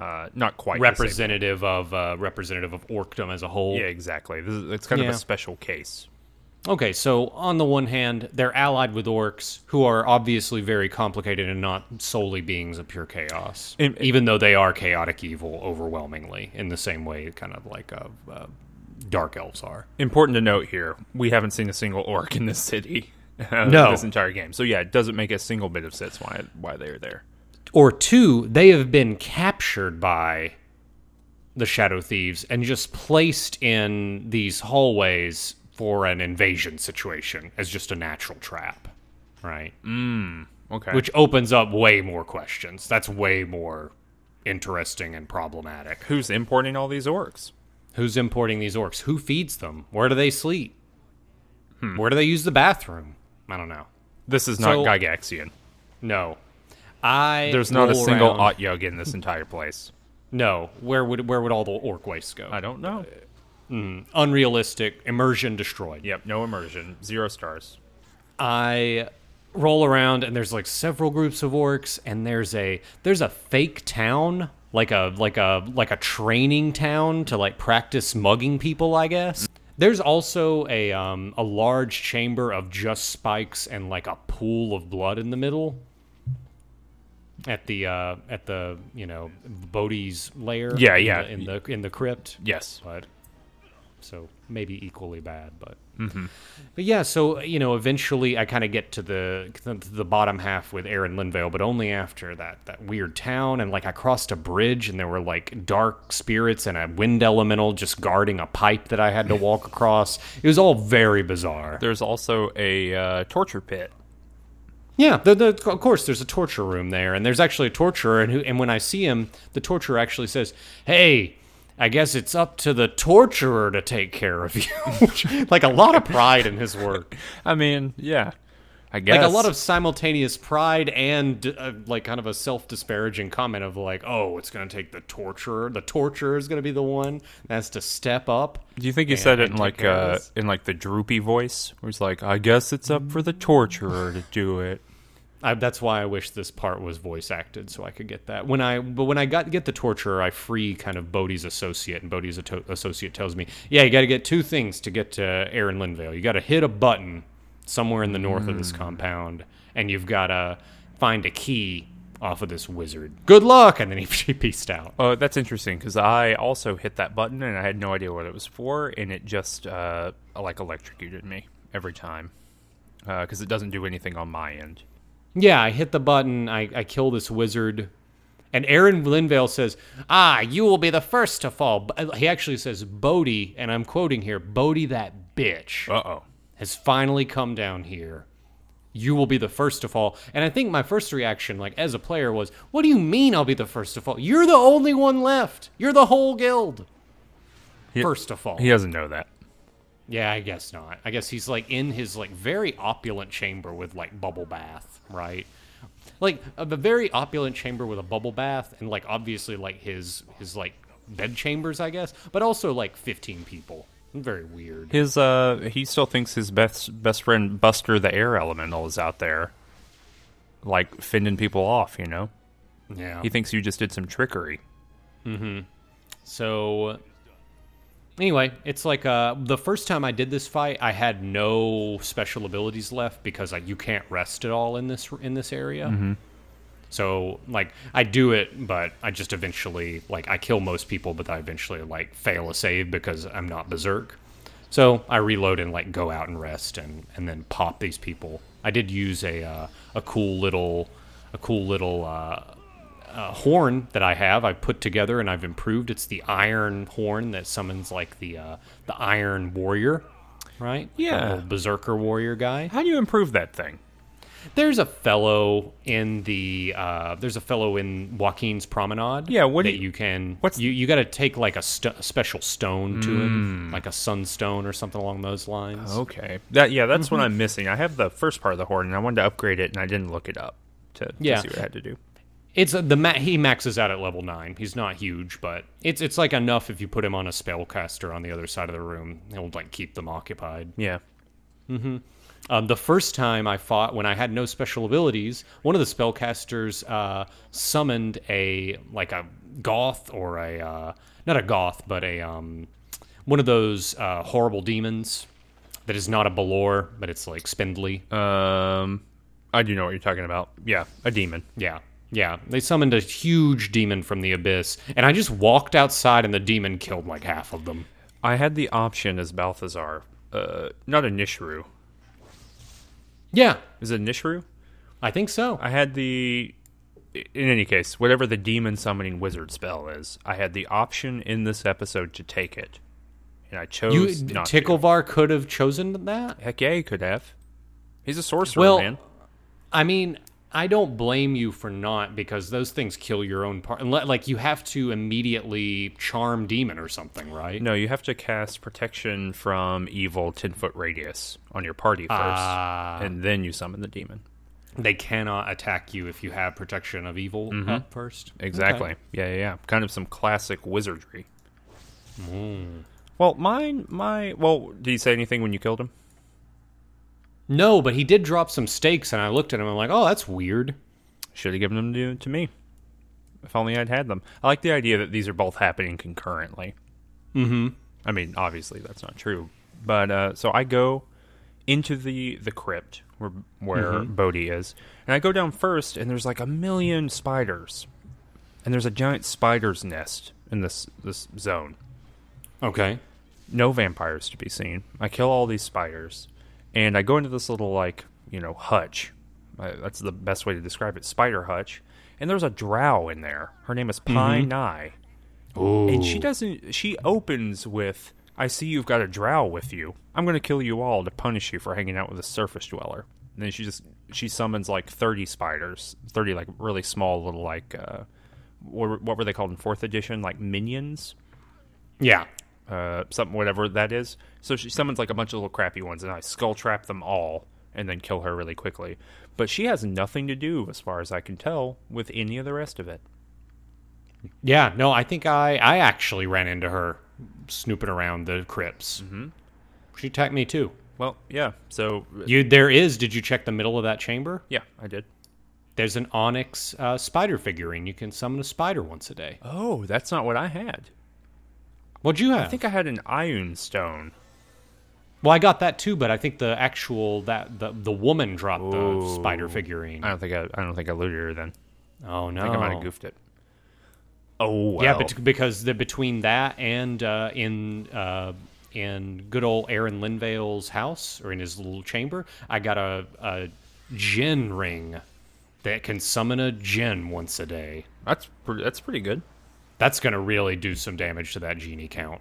uh, not quite. Representative of uh, representative of orcdom as a whole. Yeah, exactly. This is, it's kind of a special case. Okay, so on the one hand, they're allied with orcs, who are obviously very complicated and not solely beings of pure chaos. And- even though they are chaotic evil overwhelmingly, in the same way, kind of like uh, uh, dark elves are. Important to note here: we haven't seen a single orc in this city. uh, No. this entire game. So yeah, it doesn't make a single bit of sense why why they're there. Or two, they have been captured by the Shadow Thieves and just placed in these hallways for an invasion situation as just a natural trap, right? Okay. which opens up way more questions. That's way more interesting and problematic. who's importing all these orcs? Who's importing these orcs? Who feeds them? Where do they sleep? Where do they use the bathroom? I don't know. This is not So- Gygaxian. No. I There's not a single around- Otyug in this entire place. No. Where would where would all the orc waste go? I don't know. Hmm. Unrealistic. Immersion destroyed. Yep, no immersion, zero stars. I roll around and there's like several groups of orcs and there's a there's a fake town like a like a like a training town to like practice mugging people I guess. There's also a um a large chamber of just spikes and like a pool of blood in the middle. At the uh at the, you know, Bodhi's lair. Yeah, in yeah. the- In the in the crypt Yes. but so maybe equally bad but but yeah so you know eventually i kind of get to the to the bottom half with aran linvail but only after that that weird town and like i crossed a bridge and there were like dark spirits and a wind elemental just guarding a pipe that i had to walk across. It was all very bizarre. There's also a uh, torture pit. yeah, the, the, of course, there's a torture room there, and there's actually a torturer, and who, and when I see him, the torturer actually says, "Hey, I guess it's up to the torturer to take care of you." like a lot of pride in his work, I mean, yeah, I guess like a lot of simultaneous pride and uh, like kind of a self-disparaging comment of like, "Oh, it's gonna take the torturer. The torturer is gonna be the one that has to step up." Do you think he said it in like uh, in like the droopy voice, where he's like, "I guess it's up for the torturer to do it." I, that's why I wish this part was voice acted so I could get that. When I but when I got get the torturer, I free kind of Bodhi's associate, and Bodhi's ato- associate tells me, "Yeah, you got to get two things to get to Aran Linvail. You got to hit a button somewhere in the north of this compound, and you've got to find a key off of this wizard. Good luck!" And then he, he peaced out. Oh, that's interesting because I also hit that button and I had no idea what it was for, and it just uh, like electrocuted me every time because it doesn't do anything on my end. Yeah, I hit the button. I, I kill this wizard. And Aran Linvail says, Ah, you will be the first to fall. He actually says, Bodhi, and I'm quoting here, Bodhi, that bitch, Uh oh. has finally come down here. You will be the first to fall. And I think my first reaction, like as a player, was, What do you mean I'll be the first to fall? You're the only one left. You're the whole guild. First to fall. He doesn't know that. Yeah, I guess not. I guess he's like in his like very opulent chamber with like bubble bath, right? Like a, a very opulent chamber with a bubble bath and like obviously like his his like bed chambers, I guess, but also like 15 people. Very weird. His uh, he still thinks his best best friend Buster the Air Elemental is out there, like fending people off. You know, Yeah. he thinks you just did some trickery. Mm-hmm. So anyway, it's like uh the first time I did this fight, I had no special abilities left because like you can't rest at all in this in this area. So like I do it, but I just eventually like I kill most people, but I eventually like fail a save because I'm not berserk. So I reload and like go out and rest and and then pop these people. I did use a uh, a cool little a cool little uh, uh, horn that I have. I put together and I've improved. It's the iron horn that summons like the uh, the iron warrior, right? Yeah. berserker warrior guy. How do you improve that thing? There's a fellow in the uh, there's a fellow in Waukeen's Promenade. Yeah, what that you- you can what's- you you got to take like a, st- a special stone to him, like a sunstone or something along those lines. Okay, that yeah, that's Mm-hmm. what I'm missing. I have the first part of the horn, and I wanted to upgrade it, and I didn't look it up to, to Yeah. see what I had to do. It's the ma- he maxes out at level nine. He's not huge, but it's it's like enough if you put him on a spellcaster on the other side of the room, he'll like keep them occupied. Yeah, Um, the first time I fought, when I had no special abilities, one of the spellcasters uh, summoned a like a goth or a uh, not a goth, but a um, one of those uh, horrible demons that is not a Balor, but it's like spindly. Um, I do know what you're talking about. Yeah, a demon. Yeah. Yeah, they summoned a huge demon from the abyss, and I just walked outside, and the demon killed like half of them. I had the option as Balthazar, uh, not a Nishru. Yeah, Is it Nishru? I think so. I had the. In any case, whatever the demon summoning wizard spell is, I had the option in this episode to take it, and I chose You not to. Ticklevar could have chosen that. Heck yeah, he could have. He's a sorcerer, Well, man. I mean, I don't blame you for not because those things kill your own part. Like you have to immediately charm demon or something, right? No, you have to cast protection from evil ten foot radius on your party first, Ah. and then you summon the demon. They cannot attack you if you have protection of evil up first. Exactly. Okay. Yeah, yeah, yeah. Kind of some classic wizardry. Well, mine, my, well, did you say anything when you killed him? No, but he did drop some stakes, and I looked at him. and I'm like, oh, that's weird. Should have given them to, to me. If only I'd had them. I like the idea that these are both happening concurrently. Mm-hmm. I mean, obviously that's not true, but uh, so I go into the the crypt where where Bodhi is, and I go down first, and there's like a million spiders, and there's a giant spider's nest in this this zone. Okay. No vampires to be seen. I kill all these spiders, and I go into this little like you know hutch. Uh, that's the best way to describe it. Spider hutch, and there's a drow in there. Her name is Pine Nye. Ooh. And she doesn't. She opens with, "I see you've got a drow with you. I'm going to kill you all to punish you for hanging out with a surface dweller." And then she just she summons like 30 spiders, 30 like really small little like uh, what, what were they called in fourth edition? Like minions, Yeah. Uh, something whatever that is. So she summons like a bunch of little crappy ones, and I skull trap them all and then kill her really quickly. But she has nothing to do, as far as I can tell, with any of the rest of it. Yeah. No, I think I I actually ran into her snooping around the crypts. Mm-hmm. She attacked me too. Well, yeah. So You there is. Did you check the middle of that chamber? yeah, I did. There's an onyx uh, spider figurine. You can summon a spider once a day. Oh, that's not what I had. What'd you have? I think I had an iron stone. well, I got that too, but I think the actual that the the woman dropped the spider figurine. I don't think I, I don't think I looted her then. oh no! I think I might have goofed it. Oh well. Yeah, but because the, between that and uh, in uh, in good old Aran Linvail's house or in his little chamber, I got a, a Jinn ring that can summon a Jinn once a day. that's pre- that's pretty good. That's gonna really do some damage to that genie count.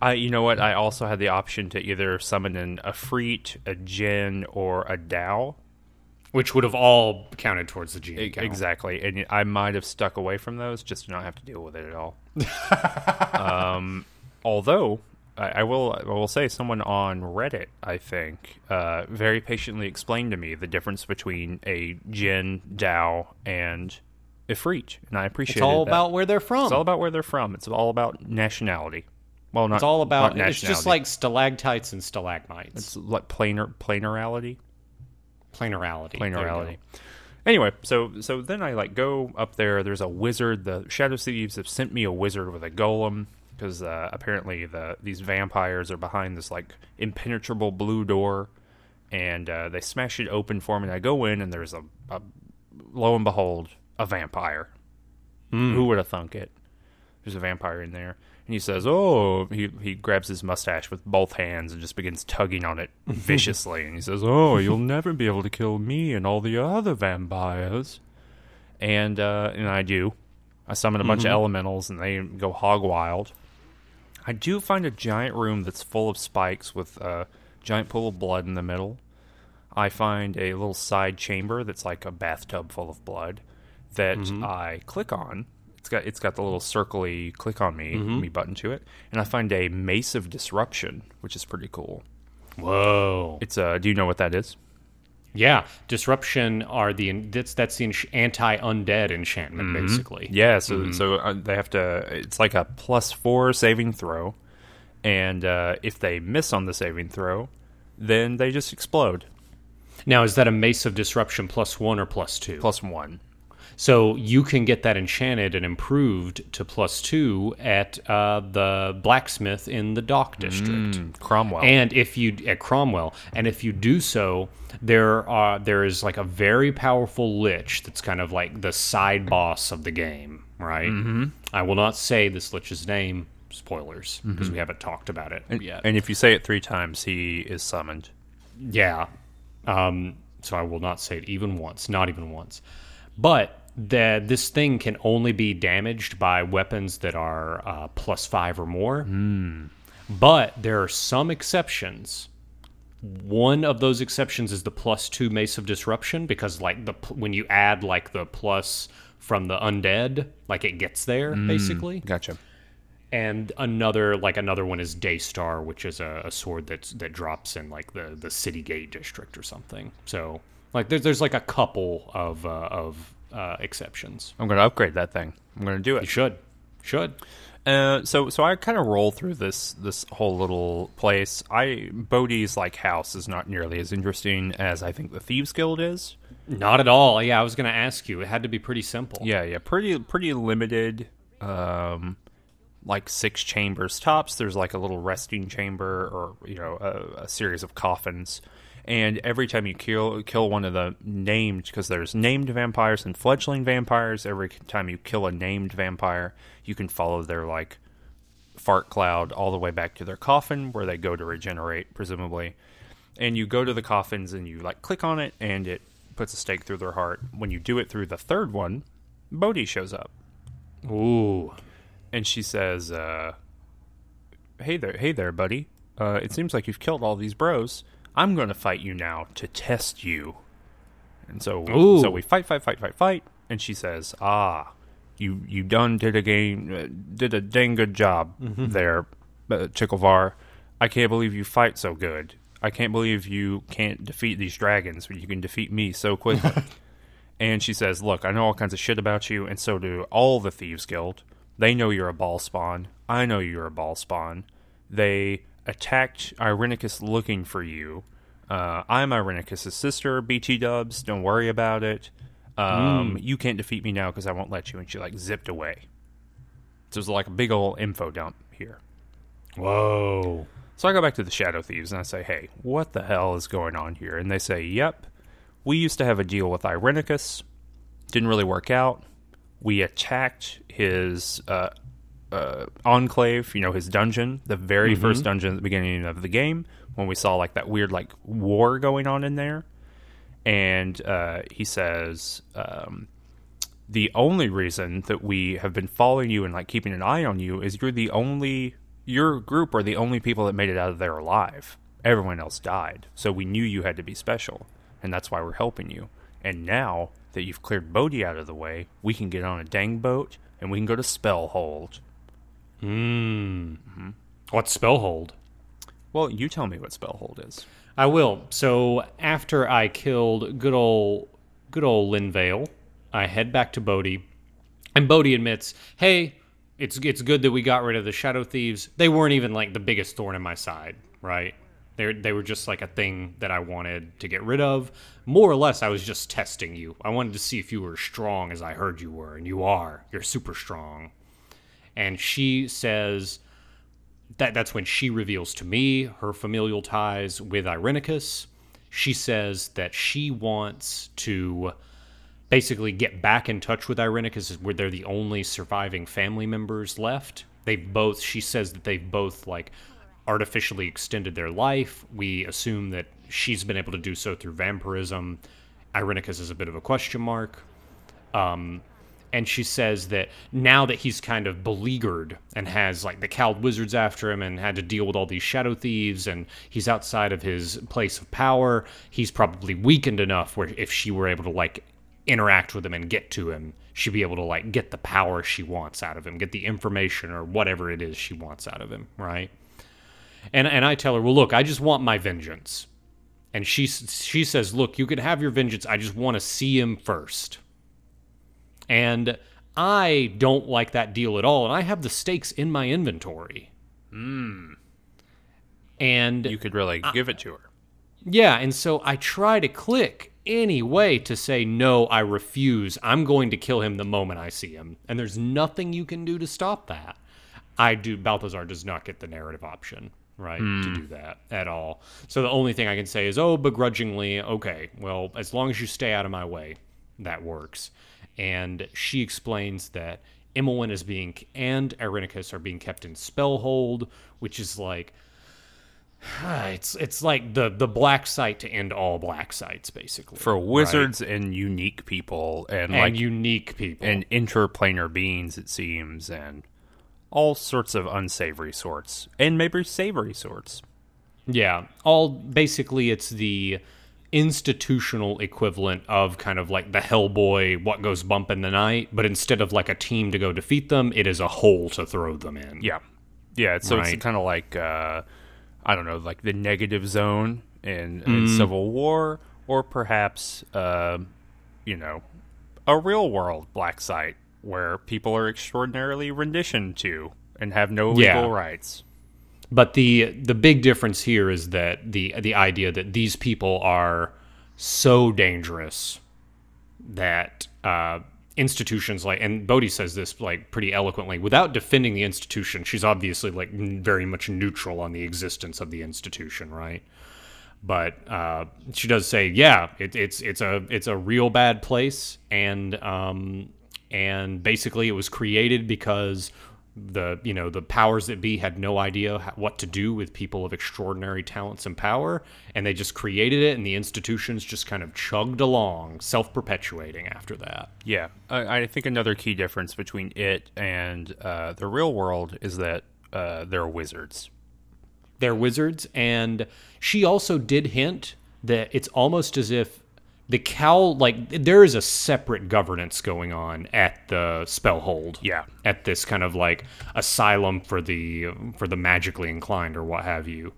I you know what? I also had the option to either summon an Afreet, a Jinn, or a Dao. Which would have all counted towards the genie count. Exactly, and I might have stuck away from those just to not have to deal with it at all. um, although I, I will, I will say, someone on Reddit, I think, uh, very patiently explained to me the difference between a Jinn, Dao, and Ifrit, and I appreciate It's all that. about where they're from. It's all about where they're from. It's all about nationality. Well, not It's all about. It's just like stalactites and stalagmites. it's like planar planarality. planarality. There you go. planarality. Anyway, so so then I like go up there. There's a wizard. The Shadow Thieves have sent me a wizard with a golem because uh, apparently the these vampires are behind this like impenetrable blue door, and uh, they smash it open for me. And I go in, and there's a, a lo and behold a vampire. Who would have thunk it? There's a vampire in there. And he says, "Oh," he he grabs his mustache with both hands and just begins tugging on it viciously. and he says, "Oh, you'll never be able to kill me and all the other vampires." And uh, and I do. I summon a bunch of elementals, and they go hog wild. I do find a giant room that's full of spikes with a giant pool of blood in the middle. I find a little side chamber that's like a bathtub full of blood that mm-hmm. I click on. It's got it's got the little circly click on me mm-hmm. me button to it, and I find a mace of disruption, which is pretty cool. Whoa. It's a. do you know what that is? Yeah, disruption are the that's that's the anti-undead enchantment mm-hmm. basically. Yeah, so so uh, they have to. It's like a plus four saving throw, and uh, if they miss on the saving throw, then they just explode. Now, is that a Mace of Disruption plus one or plus two? Plus one. So you can get that enchanted and improved to plus two at uh, the blacksmith in the Dock District. Mm, Cromwell. And if you at Cromwell, and if you do so, there are there is like a very powerful lich that's kind of like the side boss of the game, right? Mm-hmm. I will not say this lich's name. Spoilers, because we haven't talked about it yet. and if you say it three times, he is summoned. Yeah. Um, so I will not say it even once, not even once. But that this thing can only be damaged by weapons that are uh, plus five or more. But there are some exceptions. One of those exceptions is the plus two Mace of Disruption because, like, the when you add like the plus from the undead, like it gets there basically Gotcha. and another like another one is Daystar, which is a, a sword that's that drops in like the the City Gate district or something. So like there's there's like a couple of uh, of uh, exceptions. I'm going to upgrade that thing. I'm going to do it. You should should. Uh, so so I kind of roll through this this whole little place. I Bodhi's like house is not nearly as interesting as I think the Thieves Guild is. Not at all. Yeah, I was gonna ask you. It had to be pretty simple. Yeah, yeah, pretty pretty limited. Um, like six chambers tops. There's like a little resting chamber, or you know, a, a series of coffins. And every time you kill kill one of the named, because there's named vampires and fledgling vampires. Every time you kill a named vampire, you can follow their like fart cloud all the way back to their coffin, where they go to regenerate, presumably. And you go to the coffins and you like click on it, and it puts a stake through their heart. When you do it through the third one, Bodhi shows up Ooh. and she says, uh, "Hey there, hey there, buddy. Uh, it seems like you've killed all these bros. I'm going to fight you now to test you." And so, Ooh. so we fight, fight, fight, fight, fight. And she says, "Ah, you you done did a game, uh, did a dang good job there, uh, Chikkelvar. I can't believe you fight so good. I can't believe you can't defeat these dragons, but you can defeat me so quickly." And she says, Look, I know all kinds of shit about you, and so do all the Thieves Guild. They know you're a Bhaalspawn. I know you're a Bhaalspawn. They attacked Irenicus looking for you. Uh, I'm Irenicus' sister, BT dubs. Don't worry about it. Um, You can't defeat me now because I won't let you. And she, like, zipped away. So it's like a big old info dump here. Whoa. So I go back to the Shadow Thieves and I say, hey, what the hell is going on here? And they say, yep, we used to have a deal with Irenicus. Didn't really work out. We attacked his uh, uh, enclave, you know, his dungeon, the very first dungeon at the beginning of the game, when we saw like that weird like war going on in there. And uh, he says, um, the only reason that we have been following you and like keeping an eye on you is you're the only your group are the only people that made it out of there alive. Everyone else died. So we knew you had to be special, and that's why we're helping you. And now that you've cleared Bodhi out of the way, we can get on a dang boat and we can go to Spellhold. Hmm. What's Spellhold? Well, you tell me what Spellhold is. I will. So after I killed good old good old Linvail, I head back to Bodhi, and Bodhi admits, "Hey, it's it's good that we got rid of the Shadow Thieves. They weren't even like the biggest thorn in my side, right? They they were just like a thing that I wanted to get rid of. More or less, I was just testing you. I wanted to see if you were strong as I heard you were, and you are. You're super strong." And she says, that that's when she reveals to me her familial ties with Irenicus. She says that she wants to basically get back in touch with Irenicus where they're the only surviving family members left. They've both she says that they've both like artificially extended their life. We assume that she's been able to do so through vampirism. Irenicus is a bit of a question mark. Um, and she says that now that he's kind of beleaguered and has like the Cowled Wizards after him and had to deal with all these shadow thieves and he's outside of his place of power, he's probably weakened enough where if she were able to like interact with him and get to him, she'd be able to like get the power she wants out of him, get the information or whatever it is she wants out of him, right? And and I tell her, "Well, look, I just want my vengeance." And she she says, "Look, you can have your vengeance. I just want to see him first. And I don't like that deal at all. And I have the stakes in my inventory. Hmm. And You could really give it to her. Yeah, and so I try to click any way to say no, I refuse. I'm going to kill him the moment I see him, and there's nothing you can do to stop that. I do. Balthazar does not get the narrative option, right, to do that at all. So the only thing I can say is, oh, begrudgingly, okay, well, as long as you stay out of my way, that works. And she explains that Imoen is being and Irenicus are being kept in spellhold, which is like it's it's like the the black site to end all black sites, basically For wizards and unique people and, and like unique people. and interplanar beings, it seems, and all sorts of unsavory sorts, and maybe savory sorts. Yeah, all basically it's the institutional equivalent of kind of like the Hellboy what goes bump in the night, but instead of like a team to go defeat them, it is a hole to throw them in. Yeah, yeah. So Right. it's kind of like uh, I don't know, like the negative zone in, in Civil War, or perhaps uh, you know, a real world black site where people are extraordinarily renditioned to and have no legal Yeah. rights. But the the big difference here is that the the idea that these people are so dangerous that uh, institutions like and Bodhi says this like pretty eloquently without defending the institution. She's obviously like very much neutral on the existence of the institution, right? But uh, she does say, yeah, it, it's it's a it's a real bad place, and um, and basically it was created because the you know the powers that be had no idea what to do with people of extraordinary talents and power, and they just created it, and the institutions just kind of chugged along, self perpetuating after that. Yeah, I, I think another key difference between it and uh, the real world is that uh, they're wizards. they're wizards and she also did hint that it's almost as if the cowl like there is a separate governance going on at the spellhold Yeah. at this kind of like asylum for the for the magically inclined or what have you.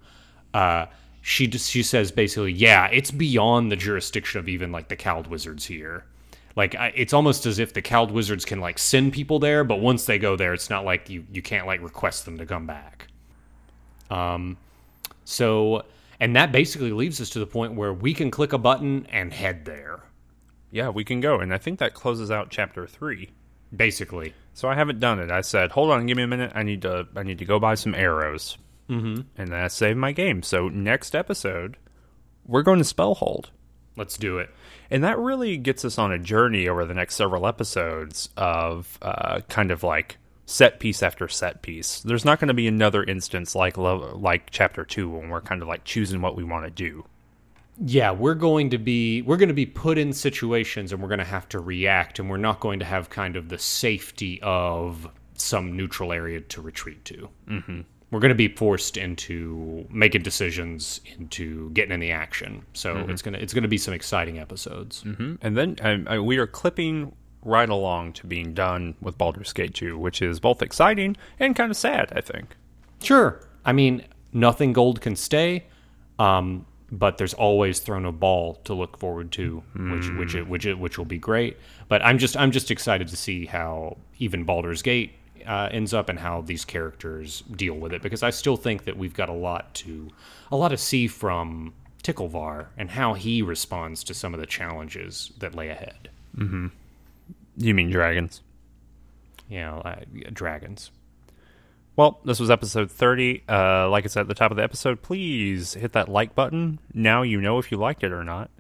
Uh she just she says basically yeah it's beyond the jurisdiction of even like the cowled wizards here. Like I, it's almost as if the cowled wizards can like send people there but once they go there it's not like you you can't like request them to come back. Um, so, and that basically leaves us to the point where we can click a button and head there. Yeah, we can go, and I think that closes out chapter three. Basically, So I haven't done it. I said, "Hold on, give me a minute. I need to. I need to go buy some arrows." Mm-hmm. And then I saved my game. So next episode, we're going to Spellhold, let's do it. and that really gets us on a journey over the next several episodes of uh, kind of like set piece after set piece. There's not going to be another instance like like chapter two when we're kind of like choosing what we want to do. Yeah, we're going to be we're going to be put in situations and we're going to have to react and we're not going to have kind of the safety of some neutral area to retreat to. Mm-hmm. We're going to be forced into making decisions, into getting in the action. So it's gonna it's gonna be some exciting episodes. And then um, uh, we are clipping right along to being done with Baldur's Gate 2, which is both exciting and kind of sad, I think. Sure. I mean, nothing gold can stay, um, but there's always Throne of Bhaal to look forward to, which which it, which it, which will be great. But I'm just I'm just excited to see how even Baldur's Gate uh, ends up and how these characters deal with it because I still think that we've got a lot to a lot to see from Ticklevar and how he responds to some of the challenges that lay ahead. You mean dragons? Yeah, uh, dragons. Well, this was episode 30. Uh, like I said at the top of the episode, please hit that like button. Now you know if you liked it or not.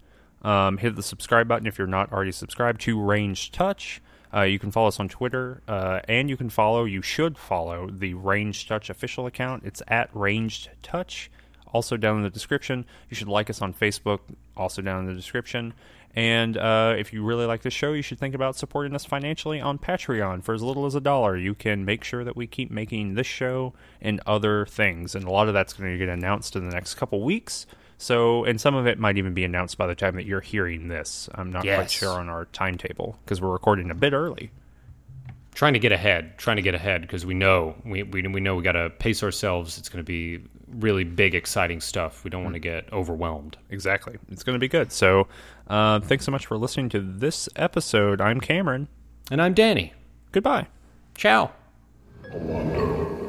Um, hit the subscribe button if you're not already subscribed to Ranged Touch. Uh, you can follow us on Twitter, uh, and you can follow, you should follow the Ranged Touch official account. It's at Ranged Touch. Also down in the description. You should like us on Facebook, also down in the description. And uh, if you really like this show, you should think about supporting us financially on Patreon for as little as a dollar. You can make sure that we keep making this show and other things, and a lot of that's going to get announced in the next couple weeks. So, and some of it might even be announced by the time that you're hearing this. I'm not quite sure on our timetable because we're recording a bit early. Trying to get ahead, trying to get ahead because we know we, we we know we got to pace ourselves. It's going to be really big, exciting stuff. We don't want to get overwhelmed. Exactly. It's going to be good. So, uh, thanks so much for listening to this episode. I'm Cameron. And I'm Danny. Goodbye. Ciao. A wonder.